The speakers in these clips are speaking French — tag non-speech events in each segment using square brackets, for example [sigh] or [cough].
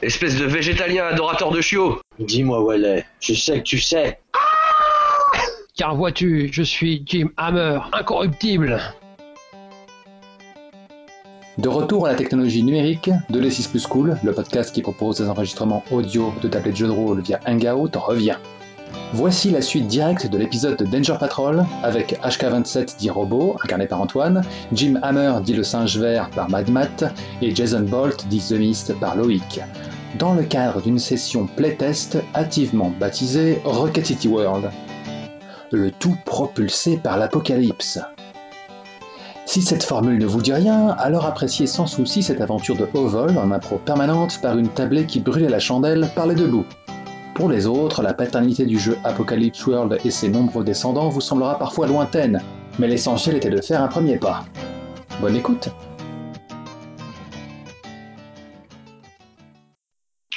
Espèce de végétalien adorateur de chiots Dis-moi, Wallet, je sais que tu sais. Car vois-tu, je suis Jim Hammer, incorruptible. De retour à la technologie numérique, de l'E6 Plus Cool, le podcast qui propose des enregistrements audio de tablettes de jeux de rôle via Hangout, revient. Voici la suite directe de l'épisode de Danger Patrol avec HK27 dit Robot, incarné par Antoine, Jim Hammer dit le singe vert par Mad Matt et Jason Bolt dit The Mist par Loïc. Dans le cadre d'une session playtest hâtivement baptisée Rocket City World. Le tout propulsé par l'apocalypse. Si cette formule ne vous dit rien, alors appréciez sans souci cette aventure de haut vol en impro permanente par une tablée qui brûlait la chandelle par les deux bouts. Pour les autres, la paternité du jeu Apocalypse World et ses nombreux descendants vous semblera parfois lointaine, mais l'essentiel était de faire un premier pas. Bonne écoute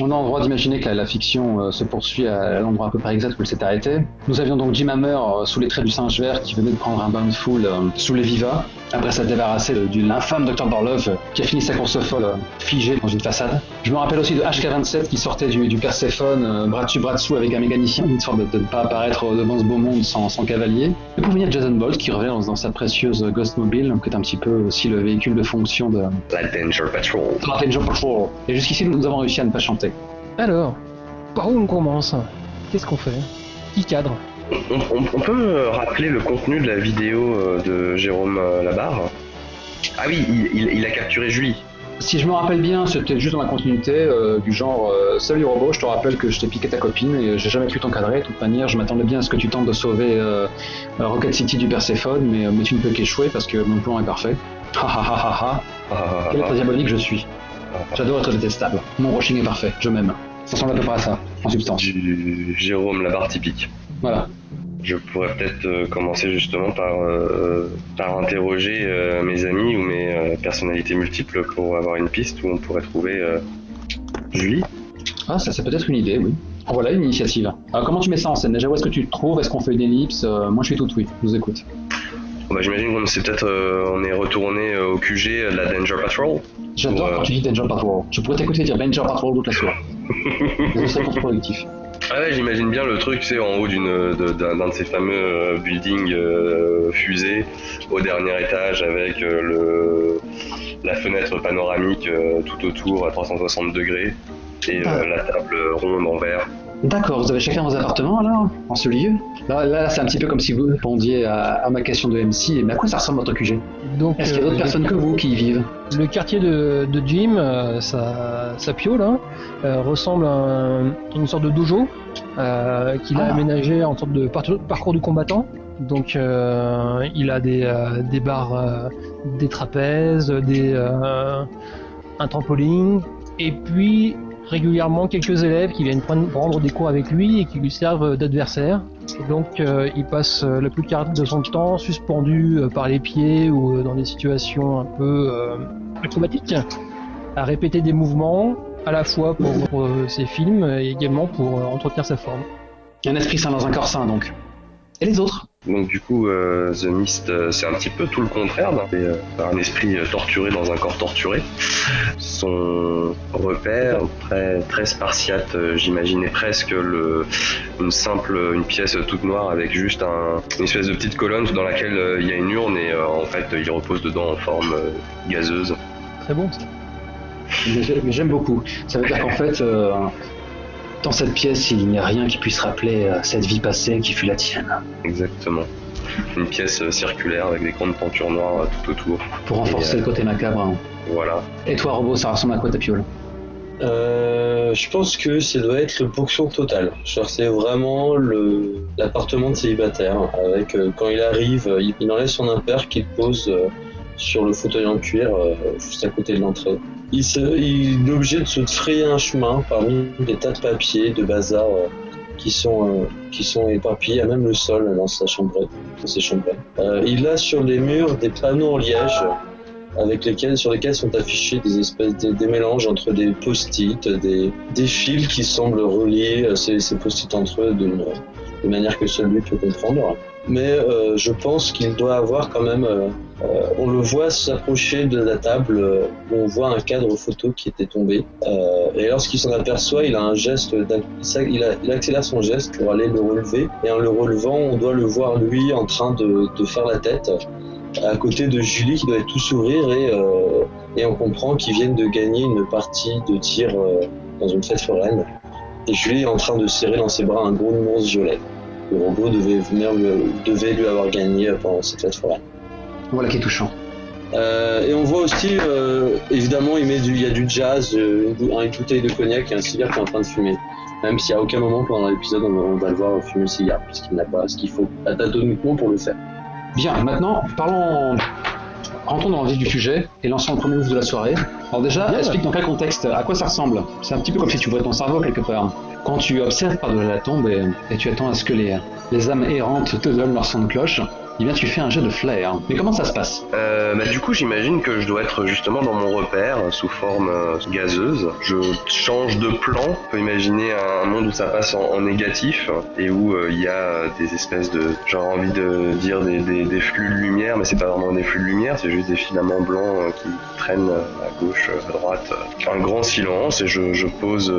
On a le droit d'imaginer que la, la fiction euh, se poursuit à, l'endroit à peu près exact où elle s'est arrêtée. Nous avions donc Jim Hammer euh, sous les traits du singe vert qui venait de prendre un bain de foule euh, sous les vivas, après s'être débarrassé de, de l'infâme Dr. Barlove euh, qui a fini sa course folle figée dans une façade. Je me rappelle aussi de HK27 qui sortait du, du Perséphone, bras dessus bras dessous avec un mécanicien, histoire de, de ne pas apparaître devant ce beau monde sans, sans cavalier. Et pour venir Jason Bolt qui revient dans, dans sa précieuse Ghost Mobile, qui est un petit peu aussi le véhicule de fonction de La Danger Patrol. Danger Patrol. Et jusqu'ici nous avons réussi à ne pas chanter. Alors, par où on commence Qu'est-ce qu'on fait Qui cadre On, on- on peut euh, rappeler le contenu de la vidéo euh, de Jérôme euh, Labarre Ah oui, il, il- il a capturé Julie. Si je me rappelle bien, c'était juste dans la continuité euh, du genre euh, Salut robot, je te rappelle que je t'ai piqué ta copine et j'ai jamais pu t'encadrer. De toute manière, je m'attendais bien à ce que tu tentes de sauver euh, Rocket City du Perséphone, mais, mais tu ne peux qu'échouer parce que mon plan est parfait. Ha ha ha ha ha. Ah, Quel ah, être diabolique je suis? J'adore être détestable. Mon rushing est parfait, je m'aime. Ça ressemble à peu près à ça, en substance. du Jérôme Labarre typique. Voilà. Je pourrais peut-être euh, commencer justement par, euh, par interroger euh, mes amis ou mes euh, personnalités multiples pour avoir une piste où on pourrait trouver euh, Julie. Ah, ça c'est peut-être une idée, oui. Voilà une initiative. Alors comment tu mets ça en scène? Déjà, où est-ce que tu te trouves? Est-ce qu'on fait une ellipse? Euh, Moi je suis tout oui, je vous écoute. Bon, bah, J'imagine qu'on s'est peut-être euh, on est retourné euh, au QG de la Danger Patrol. J'adore quand tu dis Danger Patrol. Je pourrais t'écouter dire Danger Patrol toute la soirée. [laughs] Mais ce serait contre-productif. Ah ouais, j'imagine bien le truc, c'est en haut d'une de- d'un de ces fameux euh, buildings euh, fusées au dernier étage avec euh, le la fenêtre panoramique euh, tout autour à 360 degrés et euh, Ah. la table ronde en verre. D'accord, vous avez chacun vos appartements alors, en ce lieu? Là, là c'est un petit peu comme si vous répondiez à, à ma question de MC, mais à quoi ça ressemble votre QG Donc, Est-ce qu'il y a d'autres euh, personnes que vous qui y vivent? Le quartier de, de Jim, euh, sa, sa piole, hein, euh, ressemble à un- une sorte de dojo euh, qu'il a Ah. aménagé en sorte de par- parcours du combattant. Donc euh, il a des, euh, des barres, euh, des trapèzes, des, un trampoline, et puis régulièrement quelques élèves qui viennent prendre, des cours avec lui et qui lui servent d'adversaire. Et donc euh, il passe euh, la plupart de son temps suspendu euh, par les pieds ou euh, dans des situations un peu euh, acrobatiques à répéter des mouvements à la fois pour, pour, euh, ses films et également pour euh, entretenir sa forme. Un esprit sain dans un corps sain donc. Et les autres? Donc du coup, euh, The Mist, euh, c'est un petit peu tout le contraire. d'un- C'est euh, un esprit euh, torturé dans un corps torturé. Son repère, très, très spartiate, euh, j'imaginais presque le, une simple une pièce toute noire avec juste un, une espèce de petite colonne dans laquelle euh, il y a une urne et euh, en fait il repose dedans en forme euh, gazeuse. Très bon. ça. Mais j'aime beaucoup. Ça veut dire qu'en fait, euh, dans cette pièce, il n'y a rien qui puisse rappeler euh, cette vie passée qui fut la tienne. Exactement. Une pièce euh, circulaire avec des grandes pentures noires euh, tout autour. Pour renforcer euh, le côté macabre. hein. Voilà. Et toi, robot, ça ressemble à quoi ta piole? Euh, je pense que ça doit être le ponction total. C'est vraiment le l'appartement de célibataire avec euh, quand il arrive, il, il enlève son impair qu'il pose euh, sur le fauteuil en cuir euh, juste à côté de l'entrée. Il, est obligé de se frayer un chemin parmi des tas de papiers, de bazar euh, qui sont euh, qui sont éparpillés même le sol dans sa chambre, dans ses il a sur les murs des panneaux en liège avec lesquels, sur lesquels sont affichés des espèces de, des mélanges entre des post-it, des, fils qui semblent relier ces, ces post-it entre eux de manière que seul lui peut comprendre. Mais euh, je pense qu'il doit avoir quand même. euh, euh, on le voit s'approcher de la table où on voit un cadre photo qui était tombé. Et lorsqu'il s'en aperçoit, il a un geste, il accélère son geste pour aller le relever. Et en le relevant, on doit le voir lui en train de, faire la tête à côté de Julie qui doit être tout sourire et, on comprend qu'ils viennent de gagner une partie de tir dans une fête foraine. Et Julie est en train de serrer dans ses bras un gros nounours violet. Le robot devait, venir lui, devait lui avoir gagné euh, pendant cette fête foraine. Voilà qui est touchant. Euh, et on voit aussi, euh, évidemment, il, met du, il y a du jazz, une, bou- une bouteille de cognac et un cigare qui est en train de fumer. Même s'il n'y a aucun moment pendant l'épisode on, va- on va le voir fumer le cigare, puisqu'il n'a pas ce qu'il faut anatomiquement pour le faire. Bien, maintenant, parlons. Rentrons dans le vif du sujet et lançons le premier move de la soirée. Alors, déjà, Bien. explique dans quel contexte, à quoi ça ressemble. C'est un petit peu comme si tu ouvrais ton cerveau quelque part. Quand tu observes par-delà la tombe et, tu attends à ce que les, les âmes errantes te donnent leur son de cloche, eh bien, tu fais un jet de flair. Mais comment ça se passe? Euh, bah, du coup, j'imagine que je dois être justement dans mon repère euh, sous forme euh, gazeuse. Je change de plan. On peut imaginer un monde où ça passe en, négatif et où euh, il y a des espèces de, j'aurais envie de dire des, flux de lumière, mais c'est pas vraiment des flux de lumière, c'est juste des filaments blancs qui, traînent à gauche, à droite. Un grand silence et je, pose,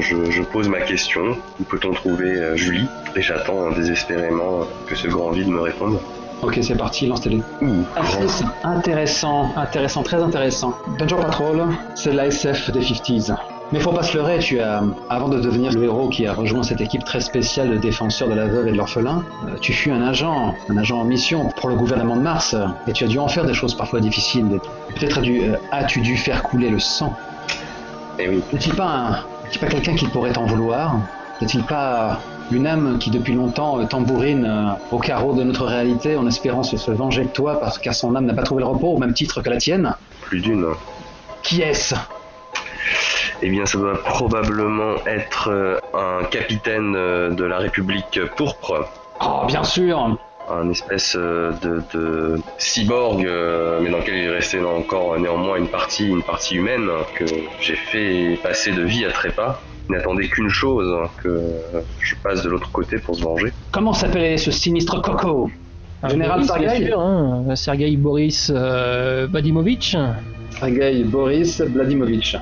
je, pose ma question. Où peut-on trouver Julie? Et j'attends désespérément que ce grand vide me réponde. Ok, c'est parti, lance tes dés. Ouh, Ah, intéressant, intéressant, très intéressant. Danger Patrol, c'est l'ASF des 50s. Mais faut pas se leurrer, tu as, avant de devenir le héros qui a rejoint cette équipe très spéciale de défenseurs de la veuve et de l'orphelin, euh, tu fus un agent, un agent en mission pour le gouvernement de Mars, et tu as dû en faire des choses parfois difficiles. Peut-être as euh, as-tu dû faire couler le sang. Et oui. N'est-il pas, un- n'est-il pas quelqu'un qui pourrait t'en vouloir? N'est-il pas une âme qui depuis longtemps euh, tambourine euh, au carreau de notre réalité en espérant se, se venger de toi parce car son âme n'a pas trouvé le repos au même titre que la tienne Plus d'une. Qui est-ce? Eh bien, ça doit probablement être euh, un capitaine de la République pourpre, Oh, bien sûr un espèce de, de cyborg, mais dans lequel il est resté encore néanmoins une partie, une partie humaine que j'ai fait passer de vie à trépas. Il n'attendait qu'une chose, que je passe de l'autre côté pour se venger. Comment s'appelait ce sinistre coco? Général Boris, Sergueï bien sûr, hein. Sergueï Boris euh, Vadimovitch, Sergei Boris Vladimirovitch.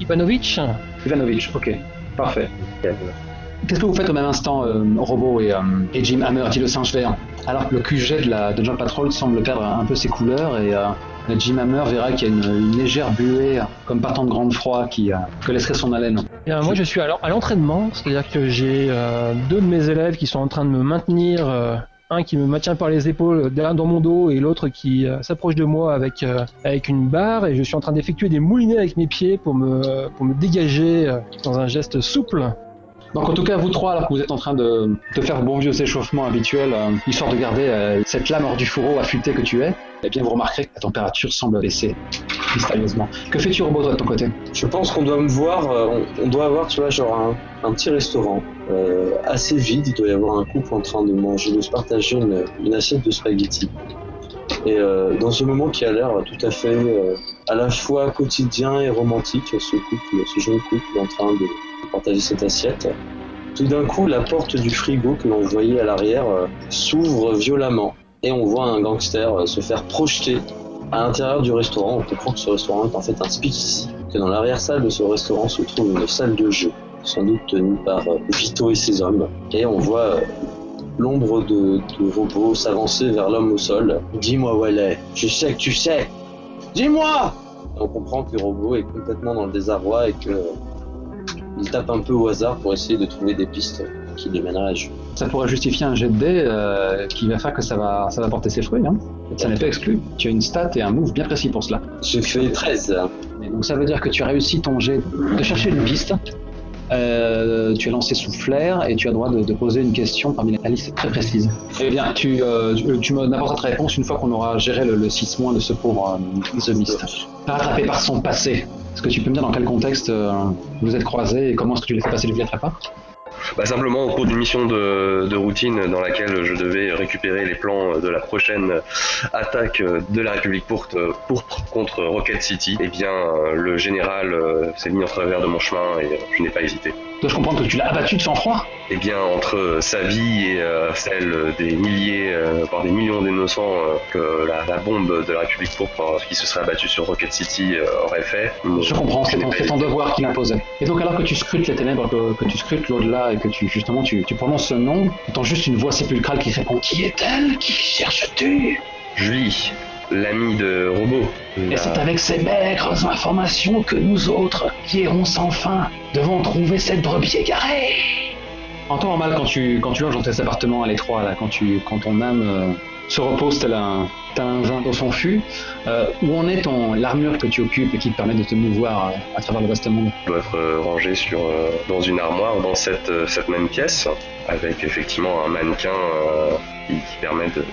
Ivanovitch. Ivanovitch, ok. Parfait. Qu'est-ce que vous faites au même instant, euh, Robo et, euh, et Jim Hammer, dit le singe vert? Alors que le QG de la Dungeon Patrol semble perdre un peu ses couleurs et euh, Jim Hammer verra qu'il y a une, légère buée, comme partant de grande froid, qui euh, laisserait son haleine. Bien, moi, je suis à l'en- à l'entraînement, c'est-à-dire que j'ai euh, deux de mes élèves qui sont en train de me maintenir, euh, un qui me maintient par les épaules dans mon dos et l'autre qui euh, s'approche de moi avec euh, avec une barre et je suis en train d'effectuer des moulinets avec mes pieds pour me pour me dégager euh, dans un geste souple. Donc en tout cas, vous trois, alors que vous êtes en train de, de faire bon vieux échauffement habituel, euh, histoire de garder euh, cette lame hors du fourreau affûtée que tu es, eh bien vous remarquerez que la température semble baisser mystérieusement. Que fais-tu, Robo, toi, de ton côté? Je pense qu'on doit me voir, euh, on, doit avoir, tu vois, genre un, petit restaurant euh, assez vide. Il doit y avoir un couple en train de manger, de se partager une, assiette de spaghettis. Et dans ce moment qui a l'air tout à fait à la fois quotidien et romantique, ce couple, ce jeune couple en train de partager cette assiette. Tout d'un coup, la porte du frigo que l'on voyait à l'arrière euh, s'ouvre violemment et on voit un gangster euh, se faire projeter à l'intérieur du restaurant. On comprend que ce restaurant est en fait un speakeasy, que dans l'arrière-salle de ce restaurant se trouve une salle de jeu, sans doute tenue par euh, Vito et ses hommes. Et on voit l'ombre de, de robot s'avancer vers l'homme au sol. Dis-moi où elle est. Je sais que tu sais. Dis-moi On comprend que le robot est complètement dans le désarroi et que il tape un peu au hasard pour essayer de trouver des pistes qui le mèneraient à Julie. Ça pourrait justifier un jet de dés euh, qui va faire que ça va, ça va porter ses fruits. Hein. Ça n'est pas exclu. Tu as une stat et un move bien précis pour cela. J'ai fait 13. Et donc ça veut dire que tu as réussi ton jet de chercher une piste. Euh, tu as lancé sous flair et tu as le droit de, de poser une question parmi la liste très précise. Eh bien, tu, euh, tu, tu me n'apporteras ta réponse une fois qu'on aura géré le, le 6 mois de ce pauvre euh, The Mist. Rattrapé par son passé. Est-ce que tu peux me dire dans quel contexte euh, vous êtes croisés et comment est-ce que tu l'as fait passer du à pas bah, simplement au cours d'une mission de, routine dans laquelle je devais récupérer les plans de la prochaine attaque de la République pourpre, pourpre contre Rocket City, eh bien le général s'est mis en travers de mon chemin et je n'ai pas hésité. Dois-je comprendre que tu l'as abattu de sang-froid Eh bien, entre sa vie et euh, celle des milliers, euh, voire des millions d'innocents euh, que la, la, bombe de la République pourpre qui se serait abattue sur Rocket City aurait fait. Je comprends, c'est ton, ton, devoir qui l'imposait. Et donc, alors que tu scrutes les ténèbres, que, que tu scrutes l'au-delà et que tu justement tu, tu prononces ce nom, tu entends juste une voix sépulcrale qui répond Qui est-elle? Qui cherches-tu Julie, l'ami de Robot. Et c'est avec ces maigres informations que nous autres, qui errons sans fin, devons trouver cette brebis égarée. En temps normal, quand tu, quand tu loges dans tes appartements à l'étroit, là, quand, tu, quand ton âme euh, se repose tel un, tel un vin dans son fût, euh, où en est ton, l'armure que tu occupes et qui te permet de te mouvoir euh, à travers le vaste monde? Doit être rangé sur, dans une armoire dans cette, cette même pièce, avec effectivement un mannequin qui, qui, permet de, de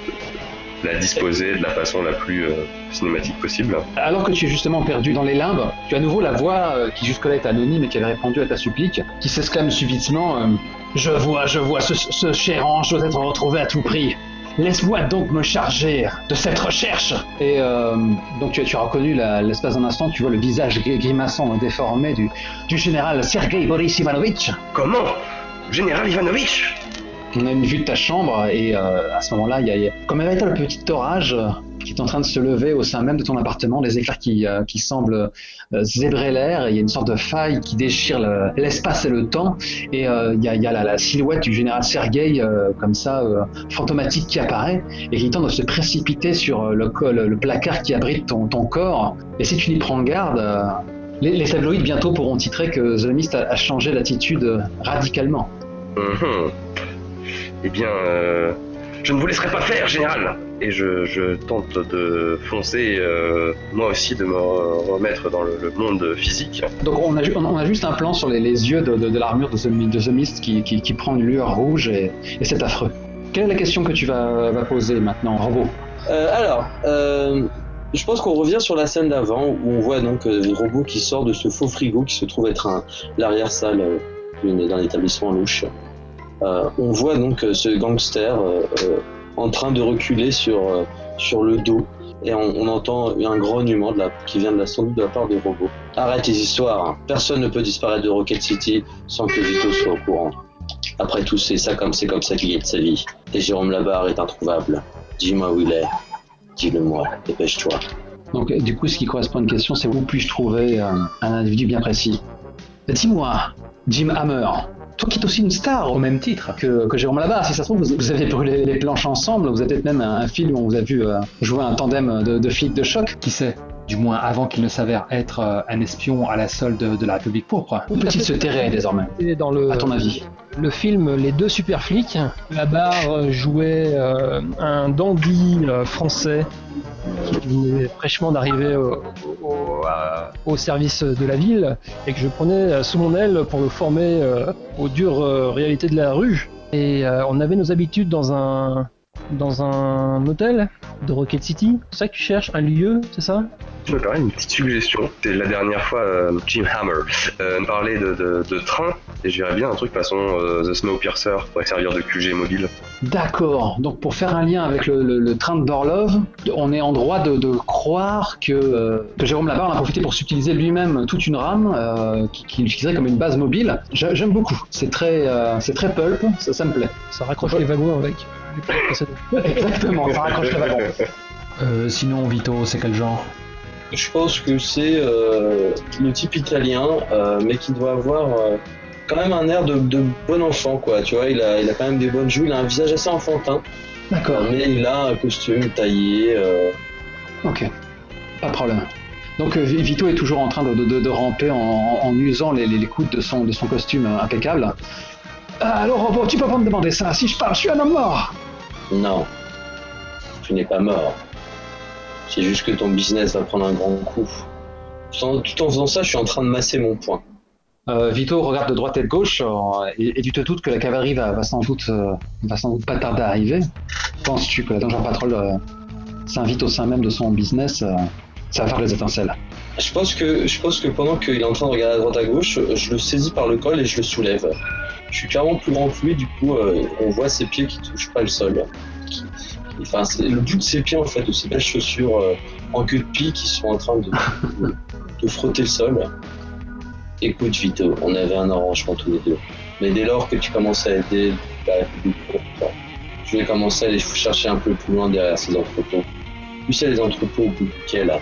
la disposer de la façon la plus euh, cinématique possible. Alors que tu es justement perdu dans les limbes, tu as à nouveau la voix euh, qui jusque-là est anonyme et qui avait répondu à ta supplique, qui s'exclame subitement euh, Je vois, je vois, ce, ce cher ange doit être retrouvé à tout prix. Laisse-moi donc me charger de cette recherche. Et euh, donc tu, tu, as reconnu l'espace d'un instant, tu vois le visage grimaçant, déformé du, du général Sergei Boris Ivanovitch. Comment? Général Ivanovitch? On a une vue de ta chambre et euh, à ce moment-là, il y, a, comme un véritable petit orage euh, qui est en train de se lever au sein même de ton appartement, des éclairs qui, euh, semblent zébrer l'air, il y a une sorte de faille qui déchire l'espace et le temps, et il y a, la, silhouette du général Sergei comme ça, fantomatique qui apparaît, et qui tente de se précipiter sur le, placard qui abrite ton, corps, et si tu n'y prends garde, les, les, tabloïds bientôt pourront titrer que The Mist a, changé d'attitude radicalement. Mm-hmm eh bien, euh, je ne vous laisserai pas faire, général. Et je, je tente de foncer, euh, moi aussi, de me remettre dans le, le, monde physique. Donc on a, on a juste un plan sur les, les yeux de, de, de l'armure de, de, The Mist qui, qui, qui, prend une lueur rouge et, et c'est affreux. Quelle est la question que tu vas, vas poser maintenant, Robot? Euh, Alors, euh, je pense qu'on revient sur la scène d'avant où on voit donc euh, le robot qui sort de ce faux frigo qui se trouve être l'arrière-salle euh, d'un établissement louche. Euh, on voit donc euh, ce gangster euh, en train de reculer sur, le dos et on, entend un grognement de qui vient de la, doute de la part de robots. Arrête les histoires, personne ne peut disparaître de Rocket City sans que Vito soit au courant. Après tout, c'est ça comme c'est comme ça qu'il de sa vie. Et Jérôme Labarre est introuvable. Dis-moi où il est. Dis-le-moi, dépêche-toi. Donc, du coup, ce qui correspond à une question, c'est où puis-je trouver un individu bien précis? Dis-moi, Jim Hammer, toi qui es aussi une star au même titre que, Jérôme Labarre, si ça se trouve, vous, avez brûlé les planches ensemble, vous avez peut-être même un, un, film où on vous a vu euh, jouer un tandem de, de flics de choc. Qui sait? Du moins avant qu'il ne s'avère être euh, un espion à la solde de, la République pourpre. Où peut-il se terrer désormais? Dans le, À ton avis? Le film Les deux super flics, Labarre jouait euh, un dandy euh, français qui venait fraîchement d'arriver au, au, au, service de la ville et que je prenais sous mon aile pour le former aux dures réalités de la rue. Et on avait nos habitudes dans un dans un hôtel de Rocket City. C'est ça que tu cherches Un lieu, c'est ça? Je me permets une petite suggestion. C'est la dernière fois, euh, Jim Hammer euh, me parlait de, de, de, train, et je verrais bien un truc façon euh, The Snowpiercer pourrait servir de QG mobile. D'accord. Donc pour faire un lien avec le, le, le train de Dorlov, on est en droit de, de croire que, euh, que Jérôme Labarre en a profité pour subtiliser lui-même toute une rame euh, qui, qui l'utiliserait comme une base mobile. J'aime beaucoup. C'est très, c'est très pulp, ça, ça me plaît. Ça raccroche les wagons avec. Exactement, ça raccroche les wagons. Euh, sinon, Vito, c'est quel genre Je pense que c'est euh, le type italien, euh, mais qui doit avoir euh, quand même un air de, de, bon enfant, quoi. Tu vois, il a, il a quand même des bonnes joues, il a un visage assez enfantin. D'accord. Mais il a un costume taillé. euh, Ok, pas de problème. Donc Vito est toujours en train de, de, de ramper en, en, usant les, les, coudes de son, de son costume impeccable. Alors, tu peux pas me demander ça. Si je parle, je suis un homme mort. Non, tu n'es pas mort. C'est juste que ton business va prendre un grand coup. Tout en, tout en faisant ça, je suis en train de masser mon poing. Euh, Vito regarde de droite et de gauche euh, et, et, tu te doutes que la cavalerie va, va sans doute euh, va sans doute pas tarder à arriver. Penses-tu que la Danger Patrol euh, s'invite au sein même de son business Ça va faire des étincelles? Je pense que je pense que pendant qu'il est en train de regarder à droite à gauche, je le saisis par le col et je le soulève. Je suis clairement plus grand que lui, du coup, euh, on voit ses pieds qui touchent pas le sol. Enfin, c'est le bout de ses pieds, en fait, de ses belles chaussures euh, en queue de pie qui sont en train de, frotter le sol. Écoute, Vito, on avait un arrangement tous les deux. Mais dès lors que tu commences à aider la République je vais commencer à aller chercher un peu plus loin derrière ces entrepôts. Tu sais, les entrepôts au bout du quai, là.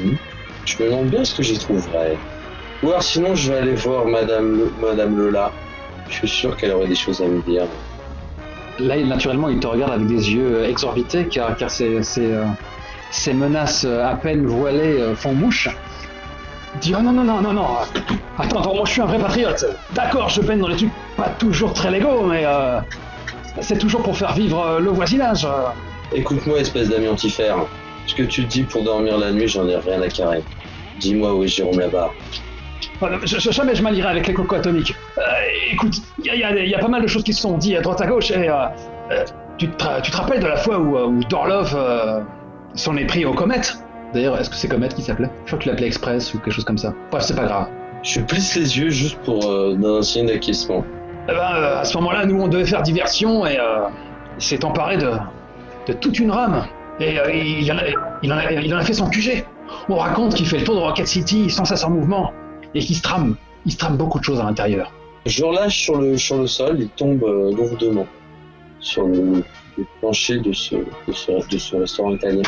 Hmm? Je me demande bien ce que j'y trouverais. Ou alors sinon, je vais aller voir Madame, Madame Lola. Je suis sûr qu'elle aurait des choses à me dire. Là, naturellement, il te regarde avec des yeux euh, exorbités car, car ces, ces, euh, ces menaces euh, à peine voilées font mouche. Il dit Oh non, non, non, non, non. Attends, attends, moi je suis un vrai patriote. D'accord, je baigne dans les trucs pas toujours très légaux, mais euh, c'est toujours pour faire vivre le voisinage. Écoute-moi, espèce d'ami antifère. Ce que tu dis pour dormir la nuit, j'en ai rien à carrer. Dis-moi où est Jérôme là-bas. Voilà, je- jamais je m'allierai avec les cocos atomiques. Euh, écoute, il y a, y a- y a pas mal de choses qui se sont dites à droite à gauche et euh, euh, tu, te, tu te rappelles de la fois où, où Dorlov euh, s'en est pris aux comètes D'ailleurs, est-ce que c'est Comet qui s'appelait? Je crois qu'il l'appelait Express ou quelque chose comme ça. Bref, c'est pas grave. Je plisse les yeux juste pour un signe d'acquiescement. Eh ben, à ce moment-là, nous, on devait faire diversion et il s'est emparé de, de toute une rame. Et il, en a, il, en a, il en a fait son QG. On raconte qu'il fait le tour de Rocket City sans cesse en mouvement et qu'il se trame. Il se trame beaucoup de choses à l'intérieur. Je le relâche sur le, sur le sol, il tombe euh, lourdement sur le, le plancher de ce, de ce, restaurant italien.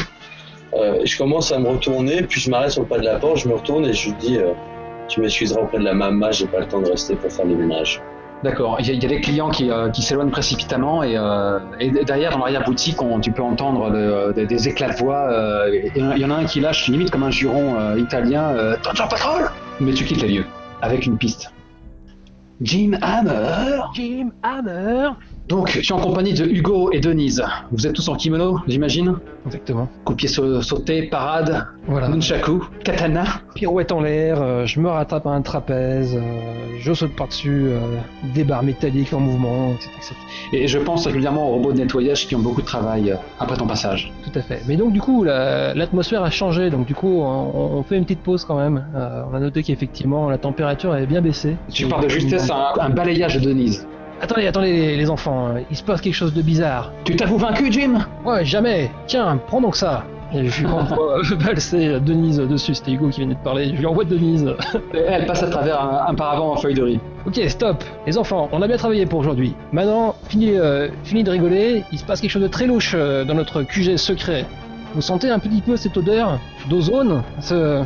Euh, je commence à me retourner, puis je m'arrête sur le pas de la porte, je me retourne et je lui dis euh, Tu m'excuseras auprès de la maman, j'ai pas le temps de rester pour faire les ménages. D'accord, il y, a- des clients qui, euh, qui s'éloignent précipitamment et, euh, et derrière, dans l'arrière-boutique, tu peux entendre des, éclats de voix. euh, Il y en a un qui lâche limite comme un juron euh, italien Mais tu quittes les lieux avec une piste. Jim Hammer Jim Hammer Donc, tu es en compagnie de Hugo et Denise. Vous êtes tous en kimono, j'imagine Exactement. Coup de pied sau- sauté, parade, Voilà. nunchaku, katana. Pirouette en l'air, euh, je me rattrape à un trapèze, euh, je saute par-dessus euh, des barres métalliques en mouvement, etc. etc. Et je pense régulièrement aux robots de nettoyage qui ont beaucoup de travail après ton passage. Tout à fait. Mais donc du coup, la- l'atmosphère a changé, donc du coup, on, on fait une petite pause quand même. Euh, on a noté qu'effectivement, la température avait bien baissé. Tu parles de justesse à un, un balayage de Denise. Attendez, attendez les, les enfants, euh, il se passe quelque chose de bizarre. Tu t'avoues vaincu, Jim? Ouais, jamais. Tiens, prends donc ça. Et je lui envoie [laughs] valser Denise dessus. C'était Hugo qui venait de parler. Je lui envoie Denise. [laughs] Et Elle passe à travers un, un paravent en feuille de riz. Ok, stop. Les enfants, on a bien travaillé pour aujourd'hui. Maintenant, fini, euh, fini de rigoler. Il se passe quelque chose de très louche euh, dans notre QG secret. Vous sentez un petit peu cette odeur d'ozone ce,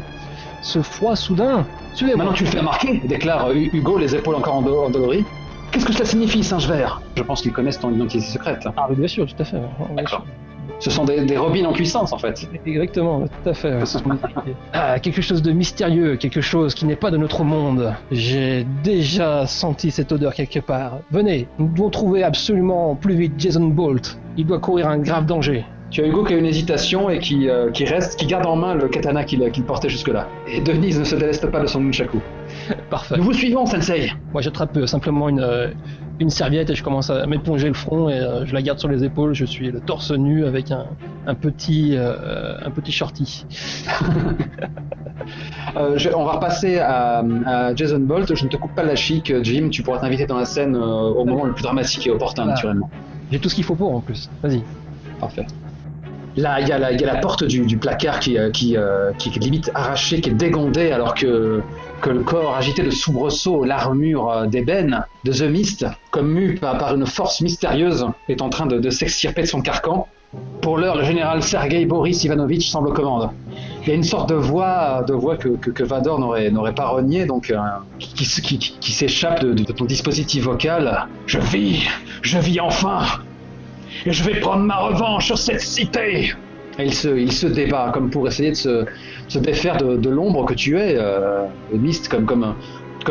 ce froid soudain? Suivez-moi. Maintenant tu le fais remarquer, déclare euh, Hugo, les épaules encore endo- endolories. Qu'est-ce que cela signifie, singe vert? Je pense qu'ils connaissent ton identité secrète. Ah, mais bien sûr, tout à fait. Bien D'accord. Ce sont des, des robins en puissance, en fait. Exactement, tout à fait. [laughs] ah, quelque chose de mystérieux, quelque chose qui n'est pas de notre monde. J'ai déjà senti cette odeur quelque part. Venez, nous devons trouver absolument plus vite Jason Bolt. Il doit courir un grave danger. Tu as Hugo qui a une hésitation et qui, euh, qui reste, qui garde en main le katana qu'il qu'il portait jusque-là. Et Denise ne se déleste pas de son nunchaku. [laughs] Parfait. Nous vous suivons, Sensei Moi, j'attrape euh, simplement une, euh, une serviette et je commence à m'éponger le front et euh, je la garde sur les épaules. Je suis le torse nu avec un, un petit, euh, un petit shorty. [laughs] Euh, je- on va repasser à, à Jason Bolt. Je ne te coupe pas la chic, Jim. Tu pourras t'inviter dans la scène euh, au moment le plus dramatique et opportun, Ah. naturellement. J'ai tout ce qu'il faut pour en plus. Vas-y. Parfait. Là, il y, a la- il y a la porte du, du placard qui, qui, qui est limite arrachée, qui est dégondée, alors que, que le corps agité de soubresauts, l'armure euh, d'ébène de The Mist, comme mu par, une force mystérieuse, est en train de, s'extirper de son carcan. Pour l'heure, le général Sergei Boris Ivanovitch semble aux commandes. Il y a une sorte de voix, de voix que, Vador n'aurait pas reniée, donc euh, qui, s'échappe de, ton dispositif vocal. Je vis, je vis enfin et je vais prendre ma revanche sur cette cité. Et il se débat comme pour essayer de se, se défaire de, l'ombre que tu es, euh, Mist, comme, un-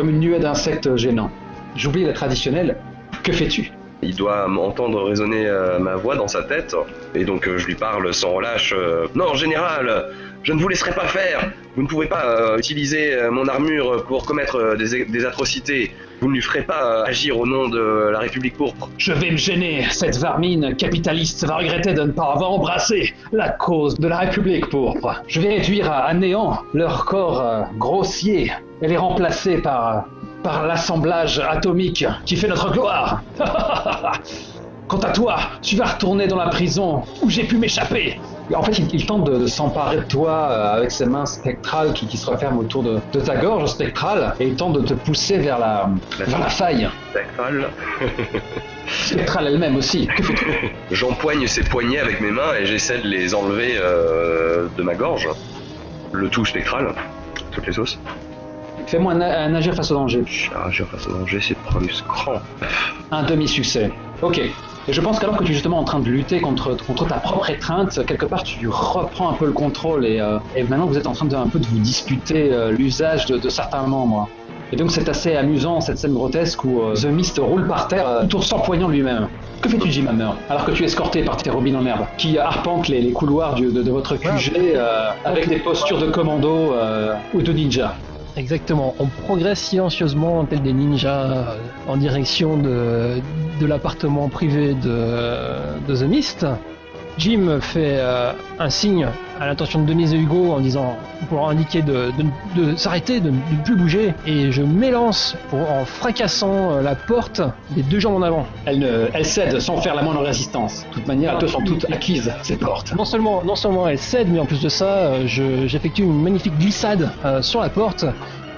une nuée d'insectes gênants. J'oublie la traditionnelle. Que fais-tu? Il doit entendre résonner euh, ma voix dans sa tête, et donc euh, je lui parle sans relâche. euh, non, général, je ne vous laisserai pas faire. Vous ne pouvez pas utiliser mon armure pour commettre des atrocités. Vous ne lui ferez pas euh, agir au nom de la République pourpre. Je vais me gêner. Cette varmine capitaliste va regretter de ne pas avoir embrassé la cause de la République pourpre. Je vais réduire à, néant leur corps euh, grossier et les remplacer par, euh, par l'assemblage atomique qui fait notre gloire. [laughs] Quant à toi, tu vas retourner dans la prison où j'ai pu m'échapper. En fait, il, il tente de, de s'emparer de toi euh, avec ses mains spectrales qui, qui se referment autour de, de ta gorge spectrale et il tente de te pousser vers la, vers la faille. Spectral. [laughs] Spectrale elle-même aussi. Que [laughs] fais-tu J'empoigne ses poignets avec mes mains et j'essaie de les enlever euh, de ma gorge. Le tout spectral. Toutes les sauces. Fais-moi un, un agir face au danger. Agir face au danger, c'est plus cran. Un demi-succès. Ok. Et je pense qu'alors que tu es justement en train de lutter contre, contre ta propre étreinte, quelque part tu reprends un peu le contrôle et, euh, et maintenant vous êtes en train de un peu de vous disputer euh, l'usage de, de certains membres. Et donc c'est assez amusant cette scène grotesque où euh, The Mist roule par terre tout en s'empoignant lui-même. Que fais-tu Jim Hammer alors que tu es escorté par tes robines en herbe qui arpentent les, les couloirs du- de, de votre QG avec des postures de commando ou de ninja? Exactement. On progresse silencieusement, tel des ninjas, euh, en direction de, l'appartement privé de, de The Mist. Jim fait euh, un signe à l'intention de Denise et Hugo en disant pour leur indiquer de, de- de s'arrêter, de, ne plus bouger, et je m'élance pour en fracassant euh, la porte des deux jambes en avant. Elle, ne, elle cède sans faire la moindre résistance. De toute manière, elles te sont toutes acquises, ces portes. Non seulement, non seulement elle cède, mais en plus de ça, euh, je- j'effectue une magnifique glissade euh, sur la porte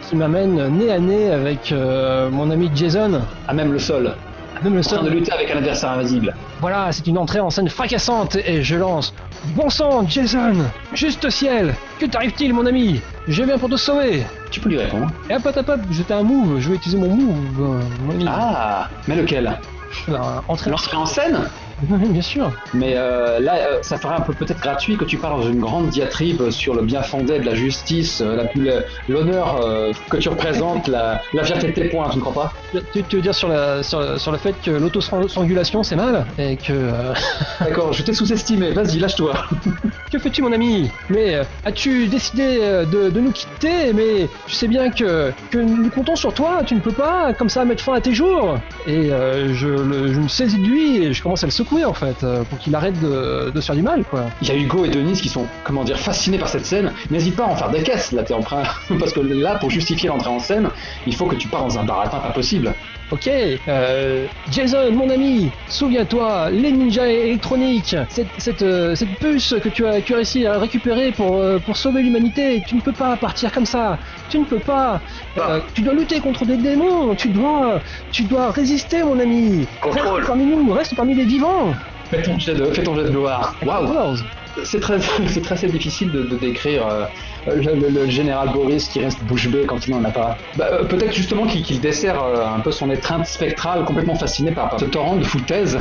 qui m'amène nez à nez avec euh, mon ami Jason, À même le sol, en train de lutter avec un adversaire invisible. Voilà, c'est une entrée en scène fracassante et je lance. Bon sang, Jason Juste ciel Que t'arrive-t-il, mon ami? Je viens pour te sauver Tu peux lui répondre. Et hop, hop, hop, hop, j'étais un move, je vais utiliser mon move, euh, mon. Ah, mais lequel? Entrée en L'entrée en scène? Oui, bien sûr. Mais euh, là, euh, ça ferait un peu peut-être gratuit que tu parles dans une grande diatribe sur le bien fondé de la justice, euh, l'honneur euh, que tu représentes, la, la fierté de tes points, tu ne crois pas? Tu, tu veux dire sur, la, sur, sur le fait que l'autostrangulation c'est mal et que... [laughs] D'accord, je t'ai sous-estimé, vas-y, lâche-toi. [laughs] Que fais-tu mon ami? Mais as-tu décidé de, de nous quitter? Mais tu sais bien que, que nous comptons sur toi, tu ne peux pas comme ça mettre fin à tes jours. Et euh, je, le- je me saisis de lui et je commence à le secouer en fait, euh, pour qu'il arrête de, se faire du mal quoi. Il y a Hugo et Denise qui sont, comment dire, fascinés par cette scène. N'hésite pas à en faire des caisses, là, t'es en. [laughs] Parce que là, pour justifier l'entrée en scène, il faut que tu pars dans un baratin pas possible. Ok, euh, Jason, mon ami, souviens-toi, les ninjas électroniques, cette, cette, euh, cette puce que tu as, tu as réussi à récupérer pour, euh, pour sauver l'humanité, tu ne peux pas partir comme ça, tu ne peux pas, Euh, tu dois lutter contre des démons, tu dois, tu dois résister, mon ami. Contrôle. Reste parmi nous, reste parmi les vivants. Fais ton jet de, fais ton jet de gloire. Waouh Quatorze. [laughs] C'est très, c'est très difficile de, de décrire euh, le, le- le général Boris qui reste bouche bée quand il n'en a pas. Bah, euh, Peut-être justement qu'il dessert euh, un peu son étreinte spectrale, complètement fasciné par, par ce torrent de foutaise,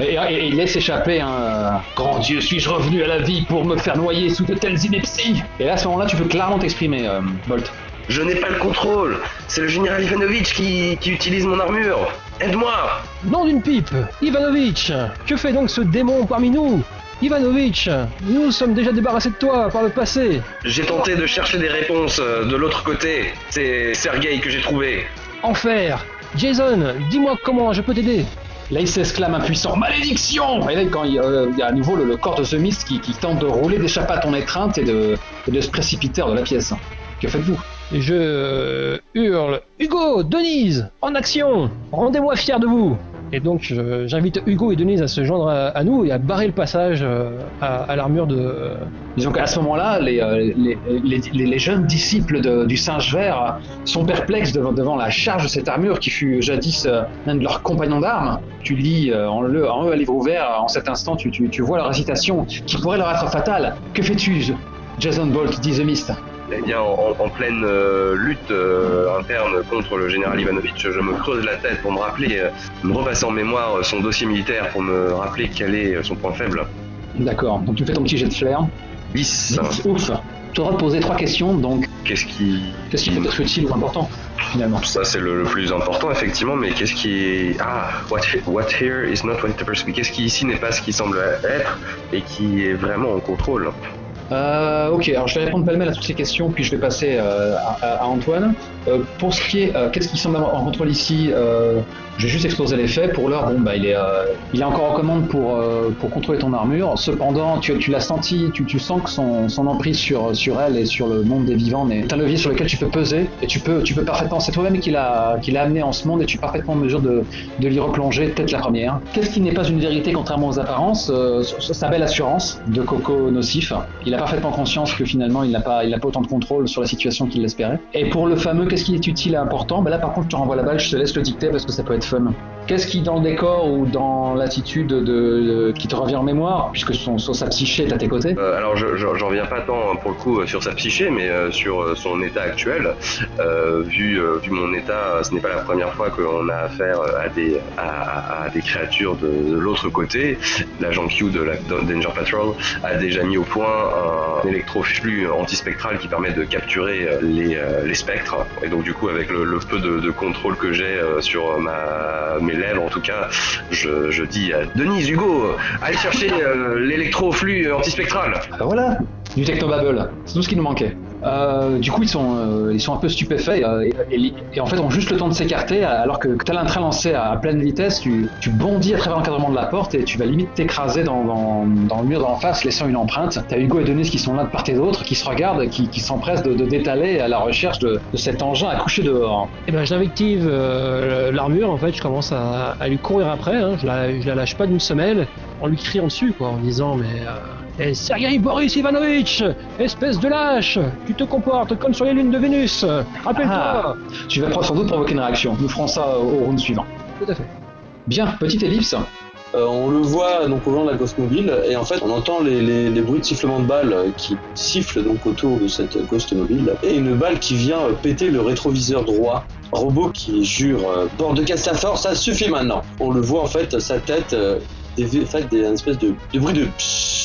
et, et- et il laisse échapper un euh, Grand Dieu, suis-je revenu à la vie pour me faire noyer sous de telles inepties? Et là, à ce moment-là, tu peux clairement t'exprimer, euh, Bolt. Je n'ai pas le contrôle. C'est le général Ivanovitch qui, qui utilise mon armure. Aide-moi. Nom d'une pipe, Ivanovitch, que fait donc ce démon parmi nous? Ivanovitch, nous sommes déjà débarrassés de toi par le passé. J'ai tenté de chercher des réponses euh, de l'autre côté. C'est Sergei que j'ai trouvé. Enfer Jason, dis-moi comment je peux t'aider Là, il s'exclame impuissant Malédiction Et là, quand il, euh, il y a à nouveau le, le corps de ce mist qui, qui tente de rouler, d'échapper à ton étreinte et de, et de se précipiter hors de la pièce. Que faites-vous? Je euh, hurle. Hugo, Denise, en action. Rendez-moi fier de vous. Et donc je- j'invite Hugo et Denise à se joindre à, à nous et à barrer le passage euh, à, à l'armure de... Disons qu'à ce moment-là, les, euh, les, les, les- les jeunes disciples de- du singe vert sont perplexes devant, devant la charge de cette armure qui fut jadis euh, l'un de leurs compagnons d'armes. Tu lis euh, en, le, en eux à livre ouvert, en cet instant, tu, tu, tu vois leur hésitation qui pourrait leur être fatale. Que fais-tu, Jason Bolt, dit The Mist Eh bien, en, en pleine euh, lutte euh, interne contre le général Ivanovitch, je me creuse la tête pour me rappeler, euh, me repasser en mémoire son dossier militaire pour me rappeler quel est son point faible. D'accord, donc tu fais ton petit jet de flair. 10. Ouf Tu auras poser trois questions, donc Qu'est-ce qui... qu'est-ce qui peut être utile ou important, finalement? Ça, c'est le, le plus important, effectivement, mais qu'est-ce qui est... Ah, what, what here is not what. Qu'est-ce qui ici n'est pas ce qui semble être et qui est vraiment en contrôle? Euh, ok, alors je vais répondre pêle-mêle à toutes ces questions, puis je vais passer euh, à, Antoine. Euh, pour ce qui est, qu'est-ce qui semble avoir en contrôle ici Je vais juste exposer les faits. Pour l'heure, bon, bah, il est, il est encore en commande pour pour contrôler ton armure. Cependant, tu, l'as senti, tu, sens que son, emprise sur sur elle et sur le monde des vivants est un levier sur lequel tu peux peser et tu peux tu peux parfaitement. C'est toi-même qui l'a qui amené en ce monde et tu es parfaitement en mesure de de l'y replonger, peut-être la première. Qu'est-ce qui n'est pas une vérité contrairement aux apparences Sa belle assurance de Coco nocif? Parfaitement conscience que finalement il n'a pas, pas autant de contrôle sur la situation qu'il l'espérait. Et pour le fameux qu'est-ce qui est utile et important, ben là par contre je te renvoie la balle, je te laisse le dicter parce que ça peut être fun. Qu'est-ce qui dans le décor ou dans l'attitude de, qui te revient en mémoire, puisque son, son- sa psyché est à tes côtés? Euh, alors je- je- j'en reviens pas tant pour le coup euh, sur sa psyché, mais euh, sur son état actuel. Vu, vu mon état, ce n'est pas la première fois qu'on a affaire à des, à- à des créatures de, de l'autre côté. L'agent Q de la de Danger Patrol a déjà mis au point un électroflux antispectral qui permet de capturer euh, les, euh, les spectres. Et donc du coup, avec le, peu de, contrôle que j'ai euh, sur ma, mes lèvres, en tout cas, je, dis à Denise, Hugo, allez chercher euh, l'électroflux antispectral. Ah, voilà du technobabble, c'est tout ce qui nous manquait. Euh, du coup, ils sont, euh, ils sont un peu stupéfaits euh, et, en fait ont juste le temps de s'écarter alors que, que tu as un train lancé à, pleine vitesse, tu, bondis à travers l'encadrement de la porte et tu vas limite t'écraser dans, dans, le mur d'en face, laissant une empreinte. Tu as Hugo et Denise qui sont là de part et d'autre, qui se regardent, qui, qui s'empressent de, d'étaler à la recherche de, cet engin à coucher dehors. Et ben j'invective l'armure, en fait, je commence à, à lui courir après, hein. je, la, je la lâche pas d'une semelle, en lui criant dessus, quoi, en disant mais... Eh, Sergei Boris Ivanovitch, espèce de lâche, tu te comportes comme sur les lunes de Vénus, rappelle-toi Tu vas sans doute provoquer une réaction. Nous ferons ça au, round suivant. Tout à fait. Bien, petite ellipse. Euh, on le voit donc au volant de la Ghost Mobile et en fait on entend les, les- les bruits de sifflement de balles qui sifflent donc autour de cette Ghost Mobile et une balle qui vient euh, péter le rétroviseur droit. Robot qui jure euh, bord de casse la force, ça suffit maintenant. On le voit en fait sa tête euh, des, fait des une espèce de, de bruit de pssst,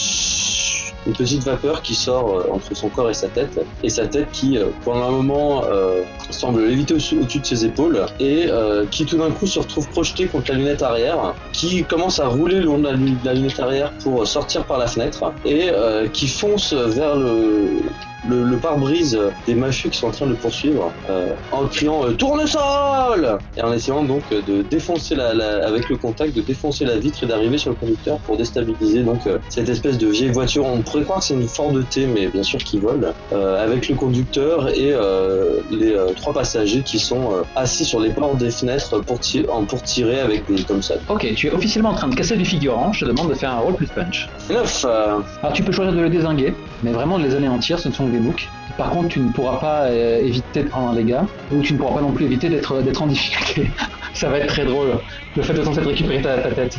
une petite vapeur qui sort euh, entre son corps et sa tête et sa tête qui euh, pendant un moment euh, semble léviter au- au-dessus de ses épaules et qui tout d'un coup se retrouve projeté contre la lunette arrière, qui commence à rouler le long de la, lunette arrière pour sortir par la fenêtre et qui fonce vers le, le, le pare-brise des mafieux qui sont en train de le poursuivre euh, en criant euh, tournesol et en essayant donc de défoncer la, la- avec le contact de défoncer la vitre et d'arriver sur le conducteur pour déstabiliser donc euh, cette espèce de vieille voiture on pourrait croire que c'est une Ford T mais bien sûr qui vole euh, avec le conducteur et euh, les euh, trois passagers qui sont euh, assis sur les portes des fenêtres pour, ti- en- pour tirer avec des Thompson. Ok, tu es officiellement en train de casser du figurant. Je te demande de faire un roll plus punch. 9 euh, Alors tu peux choisir de le désinguer, mais vraiment de les anéantir, ce ne sont des boucs. Par contre, tu ne pourras pas euh, éviter de prendre un dégât, ou tu ne pourras pas non plus éviter d'être d'être en difficulté. [laughs] Ça va être très drôle, le fait de tenter de récupérer ta, ta tête.